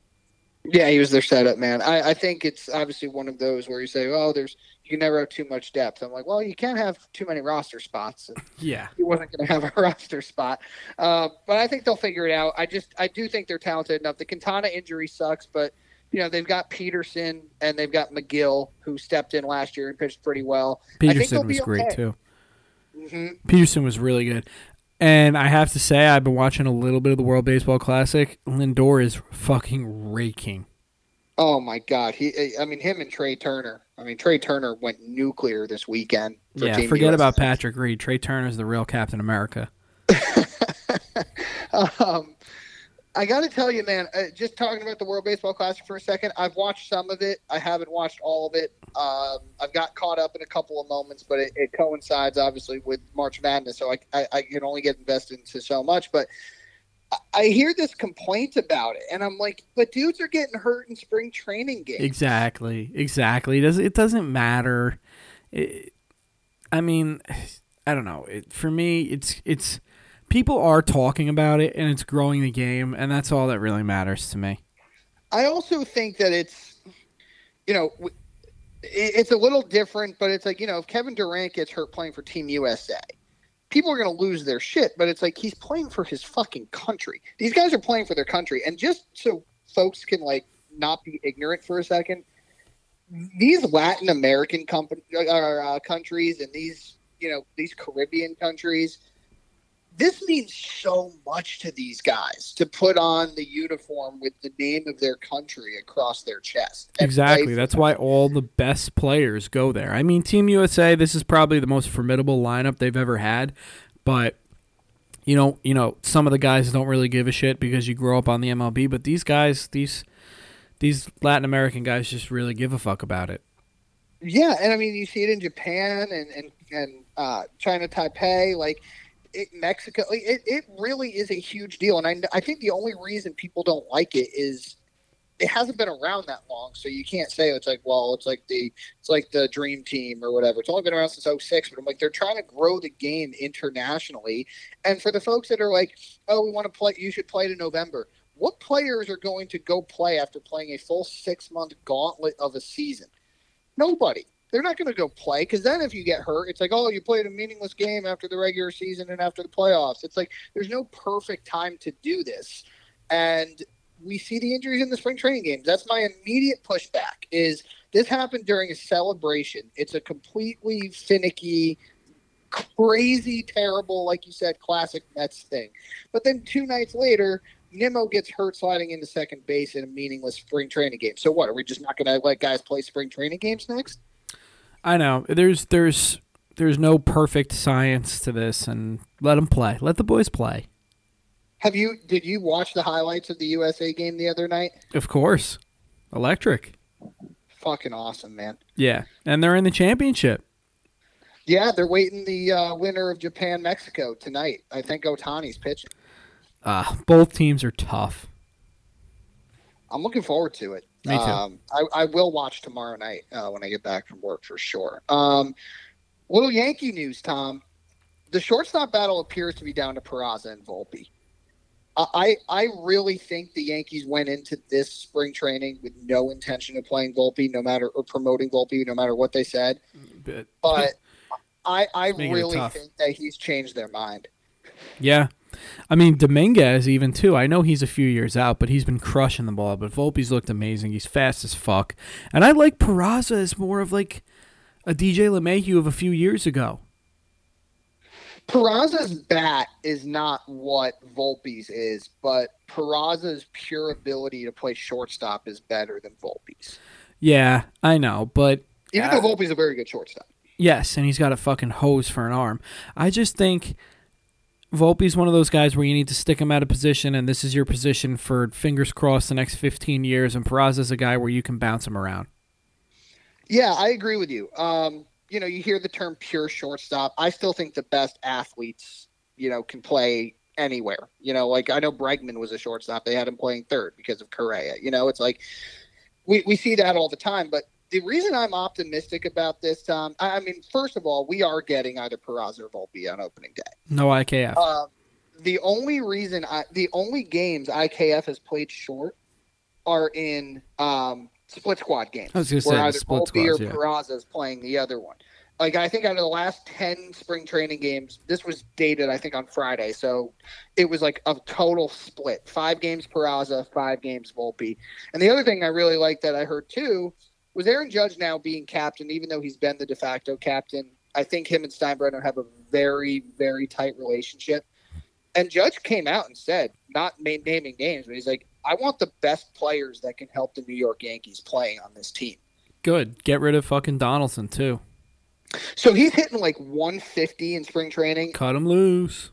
Yeah, he was their setup man. I, I think it's obviously one of those where you say, "Oh, there's you never have too much depth." I'm like, well, you can't have too many roster spots. *laughs* yeah, he wasn't going to have a *laughs* roster spot, uh, but I think they'll figure it out. I just I do think they're talented enough. The Quintana injury sucks, but you know, they've got Peterson and they've got Megill who stepped in last year and pitched pretty well. Peterson was great too. Mm-hmm. Peterson was really good. And I have to say, I've been watching a little bit of the World Baseball Classic. Lindor is fucking raking. Oh my God! He, I mean, him and Trea Turner. I mean, Trea Turner went nuclear this weekend. yeah, Team forget USA. about Patrick Reed. Trea Turner's the real Captain America. *laughs* um, I got to tell you, man, uh, just talking about the World Baseball Classic for a second, I've watched some of it. I haven't watched all of it. Um, I've got caught up in a couple of moments, but it, it coincides obviously with March Madness, so I, I, I, can only get invested into so much. But I, hear this complaint about it, and I'm like, but dudes are getting hurt in spring training games. Exactly, exactly. It doesn't, it doesn't matter. It, I mean, I don't know. It, for me, it's it's people are talking about it and it's growing the game, and that's all that really matters to me. I also think that it's, you know, it's a little different, but it's like, you know, if Kevin Durant gets hurt playing for Team USA, people are going to lose their shit, but it's like he's playing for his fucking country. These guys are playing for their country. And just so folks can, like, not be ignorant for a second, these Latin American company, uh, uh, countries and these, you know, these Caribbean countries – this means so much to these guys to put on the uniform with the name of their country across their chest. Exactly. That's why all the best players go there. I mean, Team USA, this is probably the most formidable lineup they've ever had, but you know, you know, some of the guys don't really give a shit because you grow up on the MLB, but these guys, these these Latin American guys just really give a fuck about it. Yeah, and I mean, you see it in Japan and and and uh, China Taipei, like it, Mexico, it, it really is a huge deal. And I, I think the only reason people don't like it is it hasn't been around that long. So you can't say it's like, well, it's like the, it's like the dream team or whatever. It's only been around since 06, but I'm like, they're trying to grow the game internationally. And for the folks that are like, oh, we want to play, you should play in November. What players are going to go play after playing a full six month gauntlet of a season? Nobody they're not going to go play because then if you get hurt, it's like, oh, you played a meaningless game after the regular season and after the playoffs. It's like there's no perfect time to do this, and we see the injuries in the spring training games. That's my immediate pushback. Is this happened during a celebration? It's a completely finicky, crazy, terrible, like you said, classic Mets thing. But then two nights later, Nimmo gets hurt sliding into second base in a meaningless spring training game. So what? Are we just not going to let guys play spring training games next? I know. There's there's there's no perfect science to this, and let them play. Let the boys play. Have you? Did you watch the highlights of the USA game the other night? Of course, electric. Fucking awesome, man. Yeah, and they're in the championship. Yeah, they're waiting the uh, winner of Japan Mexico tonight. I think Ohtani's pitching. Uh, both teams are tough. I'm looking forward to it. Me too. Um, I, I, will watch tomorrow night uh, when I get back from work for sure. Um, little Yankee news, Tom. The shortstop battle appears to be down to Peraza and Volpe. I, I really think the Yankees went into this spring training with no intention of playing Volpe, no matter or promoting Volpe, no matter what they said. But, but *laughs* I, I really think that he's changed their mind. Yeah, I mean, Dominguez even too. I know he's a few years out, but he's been crushing the ball. But Volpe's looked amazing. He's fast as fuck, and I like Peraza as more of like a DJ LeMahieu of a few years ago. Peraza's bat is not what Volpe's is, but Peraza's pure ability to play shortstop is better than Volpe's. Yeah, I know, but Even Uh, though Volpe's a very good shortstop. yes, and he's got a fucking hose for an arm. I just think Volpe's one of those guys where you need to stick him out of position, and this is your position for fingers crossed the next 15 years. And Peraza's a guy where you can bounce him around. Yeah, I agree with you. Um, you know, you hear the term pure shortstop. I still think the best athletes, you know, can play anywhere. You know, like I know Bregman was a shortstop. They had him playing third because of Correa. You know, it's like we, we see that all the time. But the reason I'm optimistic about this, Tom, I, I mean, first of all, we are getting either Peraza or Volpe on opening day. No IKF. Uh, the only reason I, the only games IKF has played short are in um, split squad games I was gonna say where the either split Volpe or yeah. Peraza is playing the other one. Like I think out of the last ten spring training games, this was dated I think on Friday, so it was like a total split: five games Peraza, five games Volpe. And the other thing I really like that I heard too was Aaron Judge now being captain, even though he's been the de facto captain. I think him and Steinbrenner have a very, very tight relationship. And Judge came out and said, not naming names, but he's like, I want the best players that can help the New York Yankees playing on this team. Good. Get rid of fucking Donaldson too. So he's hitting like 150 in spring training. Cut him loose.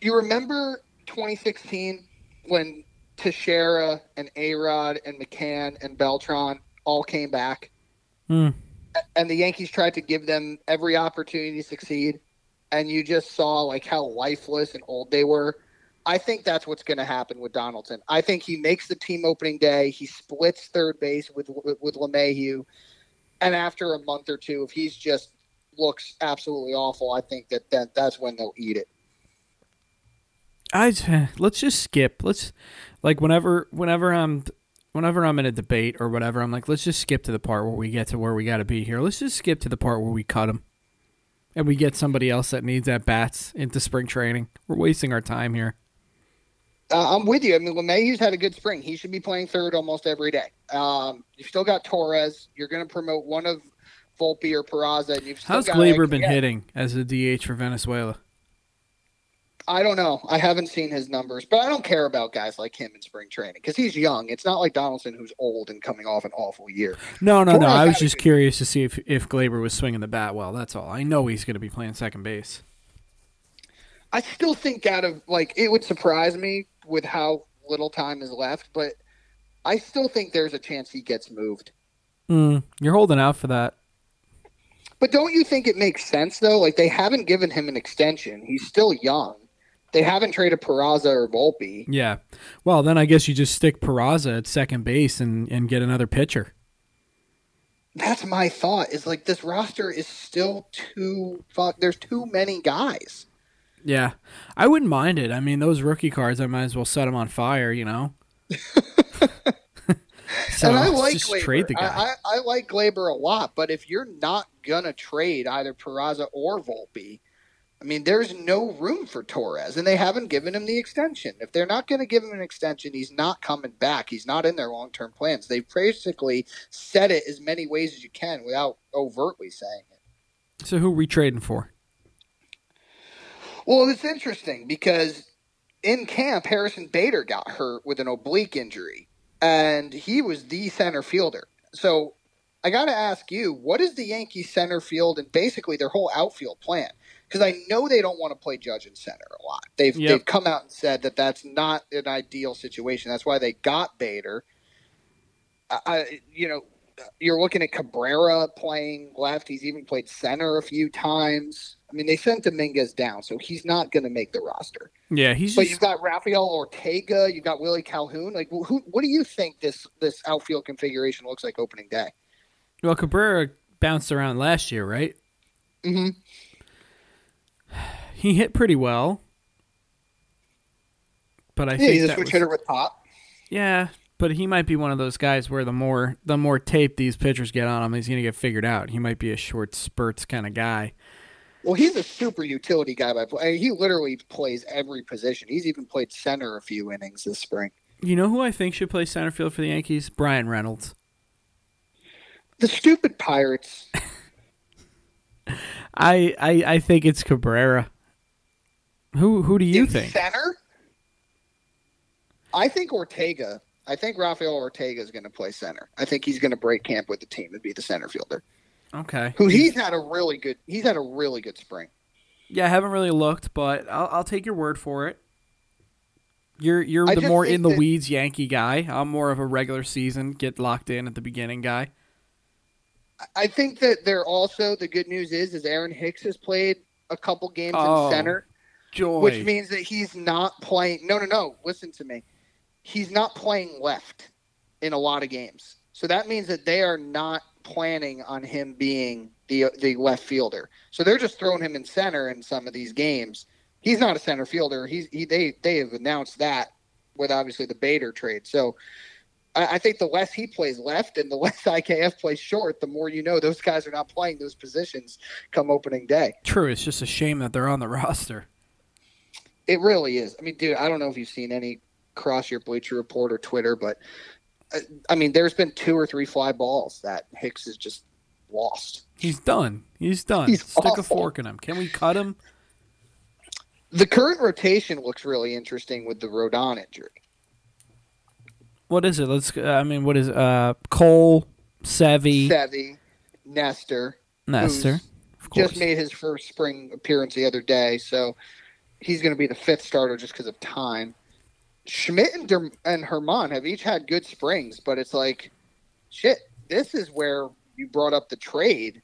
You remember 2016 when Teixeira and Arod and McCann and Beltran all came back, Hmm. and the Yankees tried to give them every opportunity to succeed, and you just saw like how lifeless and old they were. I think that's what's going to happen with Donaldson. I think he makes the team opening day. He splits third base with with, with LeMahieu, and after a month or two, if he's just looks absolutely awful, I think that, that that's when they'll eat it. I let's just skip. Let's like whenever whenever I'm whenever I'm in a debate or whatever, I'm like, let's just skip to the part where we get to where we got to be here. Let's just skip to the part where we cut him, and we get somebody else that needs at bats into spring training. We're wasting our time here. Uh, I'm with you. I mean, LeMahieu's had a good spring. He should be playing third almost every day. Um, you've still got Torres. You're going to promote one of Volpe or Peraza, and you've still How's got Gleyber been yeah, hitting as a DH for Venezuela? I don't know. I haven't seen his numbers, but I don't care about guys like him in spring training because he's young. It's not like Donaldson who's old and coming off an awful year. No, no, no. I was just good- curious to see if if Gleyber was swinging the bat well. That's all. I know he's going to be playing second base. I still think out of like it would surprise me with how little time is left, but I still think there's a chance he gets moved. Mm, you're holding out for that. But don't you think it makes sense though? Like they haven't given him an extension. He's still young. They haven't traded Peraza or Volpe. Yeah. Well, then I guess you just stick Peraza at second base and, and get another pitcher. That's my thought. Is like this roster is still too fuck. There's too many guys. Yeah. I wouldn't mind it. I mean, those rookie cards, I might as well set them on fire, you know? *laughs* so and I *laughs* like just Gleyber. trade the guy. I, I, I like Gleyber a lot, but if you're not gonna trade either Peraza or Volpe, I mean, there's no room for Torres, and they haven't given him the extension. If they're not going to give him an extension, he's not coming back. He's not in their long term plans. They've basically said it as many ways as you can without overtly saying it. so who are we trading for? Well, it's interesting because in camp, Harrison Bader got hurt with an oblique injury, and he was the center fielder. So I got to ask you, what is the Yankees center field and basically their whole outfield plan? Because I know they don't want to play Judge in center a lot. They've Yep. they've come out and said that that's not an ideal situation. That's why they got Bader. I, I you know. You're looking at Cabrera playing left. He's even played center a few times. I mean, they sent Dominguez down, so he's not going to make the roster. Yeah, he's But just you've got Rafael Ortega, you've got Willie Calhoun. Like, who? What do you think this this outfield configuration looks like opening day? well, Cabrera bounced around last year, right? Mm-hmm. He hit pretty well, but I Yeah, think he's a switch was- hitter with pop. Yeah, but he might be one of those guys where the more the more tape these pitchers get on him, he's going to get figured out. He might be a short spurts kind of guy. Well, he's a super utility guy by play. He literally plays every position. He's even played center a few innings this spring. You know who I think should play center field for the Yankees? Bryan Reynolds. The stupid Pirates. *laughs* I I, I think it's Cabrera. Who who do you In think? center? I think Ortega. I think Rafael Ortega is going to play center. I think he's going to break camp with the team and be the center fielder. Okay. Who he's had a really good. He's had a really good spring. Yeah, I haven't really looked, but I'll, I'll take your word for it. You're you're I the more in the that- weeds Yankee guy. I'm more of a regular season, get locked in at the beginning guy. I think that they're also the good news is is Aaron Hicks has played a couple games Oh, in center, Joy. which means that he's not playing. No, no, no. Listen to me. He's not playing left in a lot of games. So that means that they are not planning on him being the the left fielder. So they're just throwing him in center in some of these games. He's not a center fielder. He's he they they have announced that with obviously the Bader trade. So I, I think the less he plays left and the *laughs* less IKF plays short, the more you know those guys are not playing those positions come opening day. True, it's just a shame that they're on the *laughs* roster. It really is. I mean, dude, I don't know if you've seen any cross your Bleacher Report or Twitter, but uh, I mean, there's been two or three fly balls that Hicks has just lost. He's done. He's done. He's Stick a fork in him. Can we cut him? The current rotation looks really interesting with the Rodon injury. What is it? Let's. Uh, I mean, what is uh Cole, Sevy, Sevy, Nestor, Nestor? Of course. just made his first spring appearance the other day, so he's going to be the fifth starter just because of time. Schmidt and, Der- and Germán have each had good springs, but it's like, shit, this is where you brought up the trade.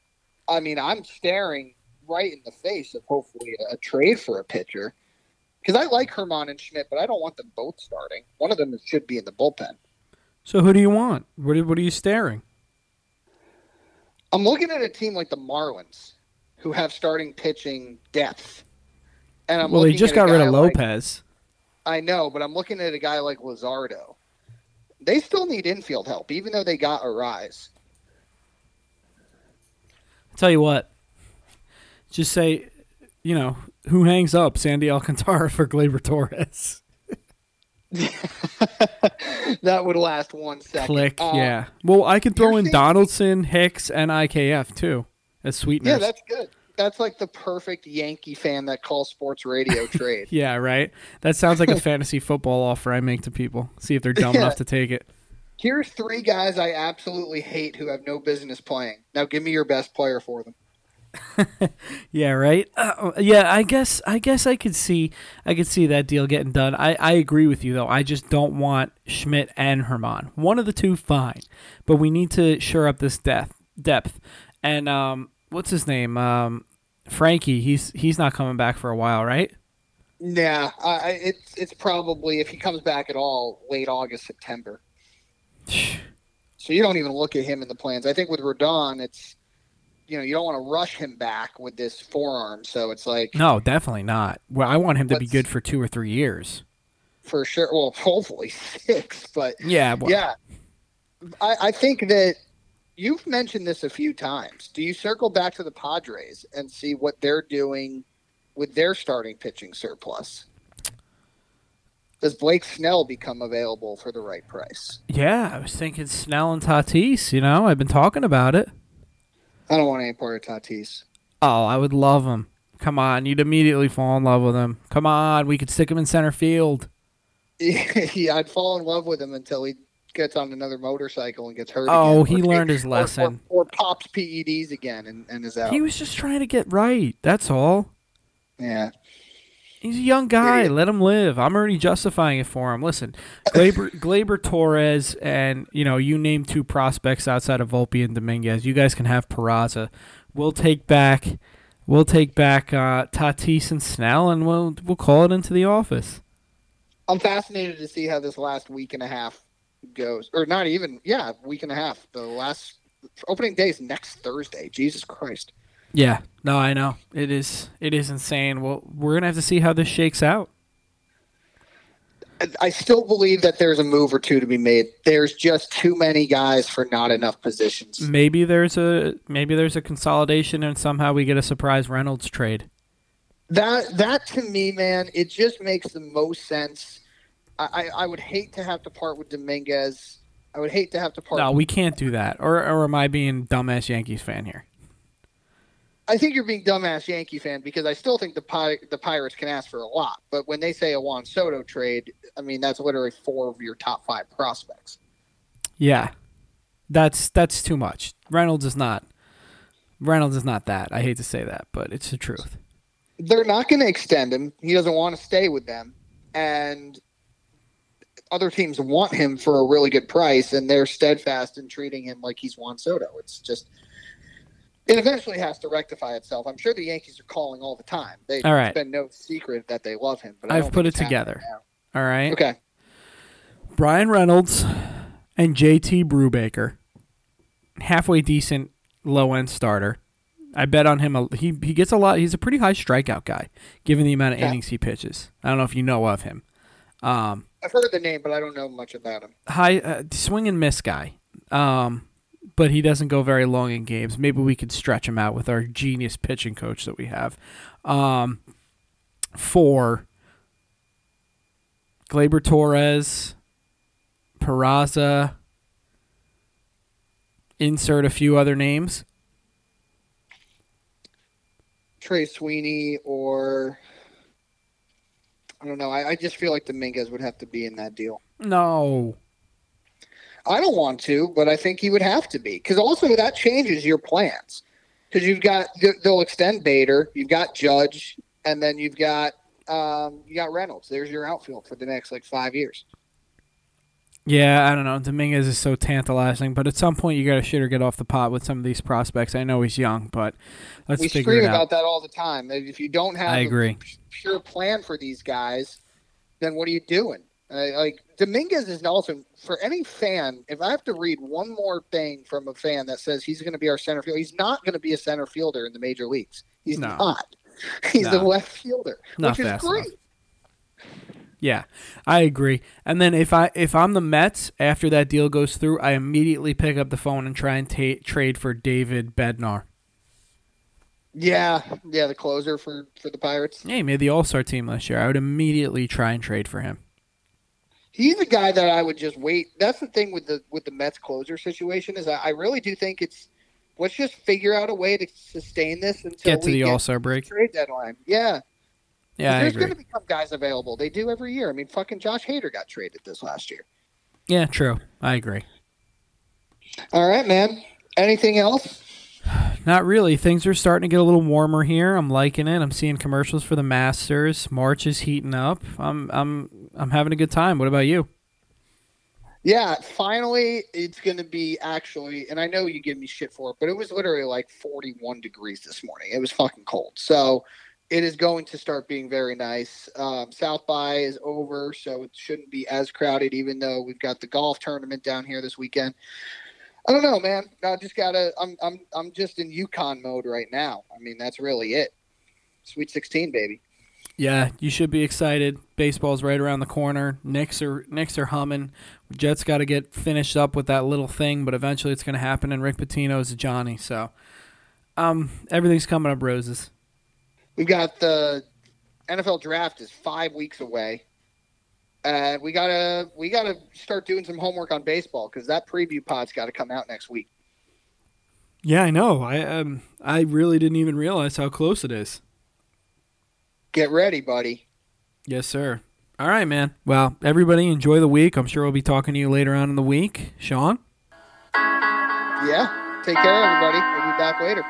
I mean, I'm staring right in the face of hopefully a, a trade for a pitcher because I like Germán and Schmidt, but I don't want them both starting. One of them should be in the bullpen. So who do you want? What are, what are you staring? I'm looking at a team like the Marlins, who have starting pitching depth. And I'm well, they just got rid of like- Lopez. I know, but I'm looking at a guy like Luzardo. They still need infield help, even though they got Arraez. I'll tell you what, just say, you know, who hangs up Sandy Alcantara for Gleyber Torres? *laughs* that would last one second. Click. Uh, yeah. Well, I could throw in Donaldson, Hicks, and IKF too as sweeteners. Yeah, that's good. That's like the perfect Yankee fan that calls sports radio *laughs* trade. Yeah, right. That sounds like a *laughs* fantasy football offer I make to people. See if they're dumb Yeah. enough to take it. Here's three guys I absolutely hate who have no business playing. Now give me your best player for them. *laughs* Yeah, right. Uh, yeah, I guess I guess I could see I could see that deal getting done. I, I agree with you though. I just don't want Schmidt and Germán. One of the two, fine, but we need to shore up this depth. Depth, and um, what's his name? Um, Frankie. He's he's not coming back for a while, right? Yeah, I it's it's probably if he comes back at all, late August, September. *sighs* So you don't even look at him in the plans. I think with Rodon, it's you know you don't want to rush him back with this forearm. So it's like No, definitely not. Well, I want him to be good for two or three years. for sure. Well, *laughs* hopefully six, but Yeah, well, yeah, I, I think that you've mentioned this a few times. Do you circle back to the Padres and see what they're doing with their starting pitching surplus? Does Blake Snell become available for the right price? yeah. I was thinking Snell and Tatis. You know, I've been talking about it. I don't want any part of Tatis. Oh, I would love him. Come on, you'd immediately fall in love with him. Come on, we could stick him in center field. *laughs* yeah, I'd fall in love with him until he gets on another motorcycle and gets hurt. Oh, again. he Or- learned his or- lesson. or, or pops PEDs again and, and is out. He was just trying to get right. That's all. yeah, He's a young guy. Idiot. Let him live. I'm already justifying it for him. Listen, Gleyber, *laughs* Gleyber Torres, and you know, you name two prospects outside of Volpe and Dominguez. You guys can have Peraza. We'll take back, we'll take back uh, Tatis and Snell, and we'll we'll call it into the office. I'm fascinated to see how this last week and a half goes, or not even. Yeah, week and a half. The last opening day is next Thursday. Jesus Christ. Yeah, no, I know it is. It is insane. Well, we're gonna have to see how this shakes out. I- I still believe that there's a move or two to be made. There's just too many guys for not enough positions. Maybe there's a maybe there's a consolidation, and somehow we get a surprise Reynolds trade. That that to me, man, it just makes the most sense. I, I, I would hate to have to part with Dominguez. I would hate to have to part. No, we can't do that. Or or am I being dumbass Yankees fan here? I think you're being dumbass Yankee fan because I still think the Pi- the Pirates can ask for a lot. But when they say a Juan Soto trade, I mean that's literally four of your top five prospects. Yeah, that's that's too much. Reynolds is not. Reynolds is not that. I hate to say that, but it's the truth. They're not going to extend him. He doesn't want to stay with them, and other teams want him for a really good price, and they're steadfast in treating him like he's Juan Soto. It's just it eventually has to rectify itself. I'm sure the Yankees are calling all the time. They, All right. It's been no secret that they love him. But I've put it together. All right. Okay. Bryan Reynolds and JT Brubaker, halfway decent low end starter. I bet on him. A, he he gets a lot. He's a pretty high strikeout guy, given the amount of Yeah. innings he pitches. I don't know if you know of him. Um, I've heard the name, but I don't know much about him. high uh, swing and miss guy. Um, but he doesn't go very long in games. Maybe we could stretch him out with our genius pitching coach that we have. Um, for Gleyber Torres, Peraza, insert a few other names. Trey Sweeney or I don't know. I, I just feel like Dominguez would have to be in that deal. No. I don't want to, but I think he would have to be because also that changes your plans because you've got they'll extend Bader, you've got Judge, and then you've got um, you got Reynolds. There's your outfield for the next like five years. Yeah, I don't know. Dominguez is so tantalizing, but at some point you got to shit or get off the pot with some of these prospects. I know he's young, but let's we figure it out. about that all the time. If you don't have I agree. pure plan for these guys, then what are you doing? Uh, like Dominguez is also for any fan. If I have to read one more thing from a fan that says he's going to be our center fielder, he's not going to be a center fielder in the major leagues. He's No. not. *laughs* He's No. a left fielder, Not which is great. enough. Yeah, I agree. And then if I if I'm the Mets after that deal goes through, I immediately pick up the phone and try and ta- trade for David Bednar. Yeah, yeah, the closer for for the Pirates. Yeah, he made the All Star team last year. I would immediately try and trade for him. He's a guy that I would just wait. That's the thing with the with the Mets closer situation is I, I really do think it's let's just figure out a way to sustain this until Get to the All Star break. trade deadline. Yeah, Yeah, there's going to become guys available. They do every year. I mean, fucking Josh Hader got traded this last year. Yeah, true. I agree. All right, man. Anything else? *sighs* Not really. Things are starting to get a little warmer here. I'm liking it. I'm seeing commercials for the Masters. March is heating up. I'm I'm I'm having a good time. What about you? Yeah, finally, it's going to be actually, and I know you give me shit for it, but it was literally like 41 degrees this morning. It was fucking cold. So it is going to start being very nice. Um, South by is over, so it shouldn't be as crowded, even though we've got the golf tournament down here this weekend. I don't know, man. I just gotta. I'm I'm I'm just in UConn mode right now. I mean, that's really it. Sweet 16, baby. Yeah, you should be excited. Baseball's right around the corner. Knicks are Knicks are humming. Jets got to get finished up with that little thing, but eventually it's going to happen. And Rick Pitino is a Johnny, so um, everything's coming up roses. We've got the NFL draft is five weeks away. Uh, we gotta we gotta start doing some homework on baseball because that preview pod's got to come out next week. Yeah, I know. I um, I really didn't even realize how close it is. Get ready, buddy. Yes, sir. All right, man. Well, everybody enjoy the week. I'm sure we'll be talking to you later on in the week. Sean? Yeah. Take care, everybody. We'll be back later.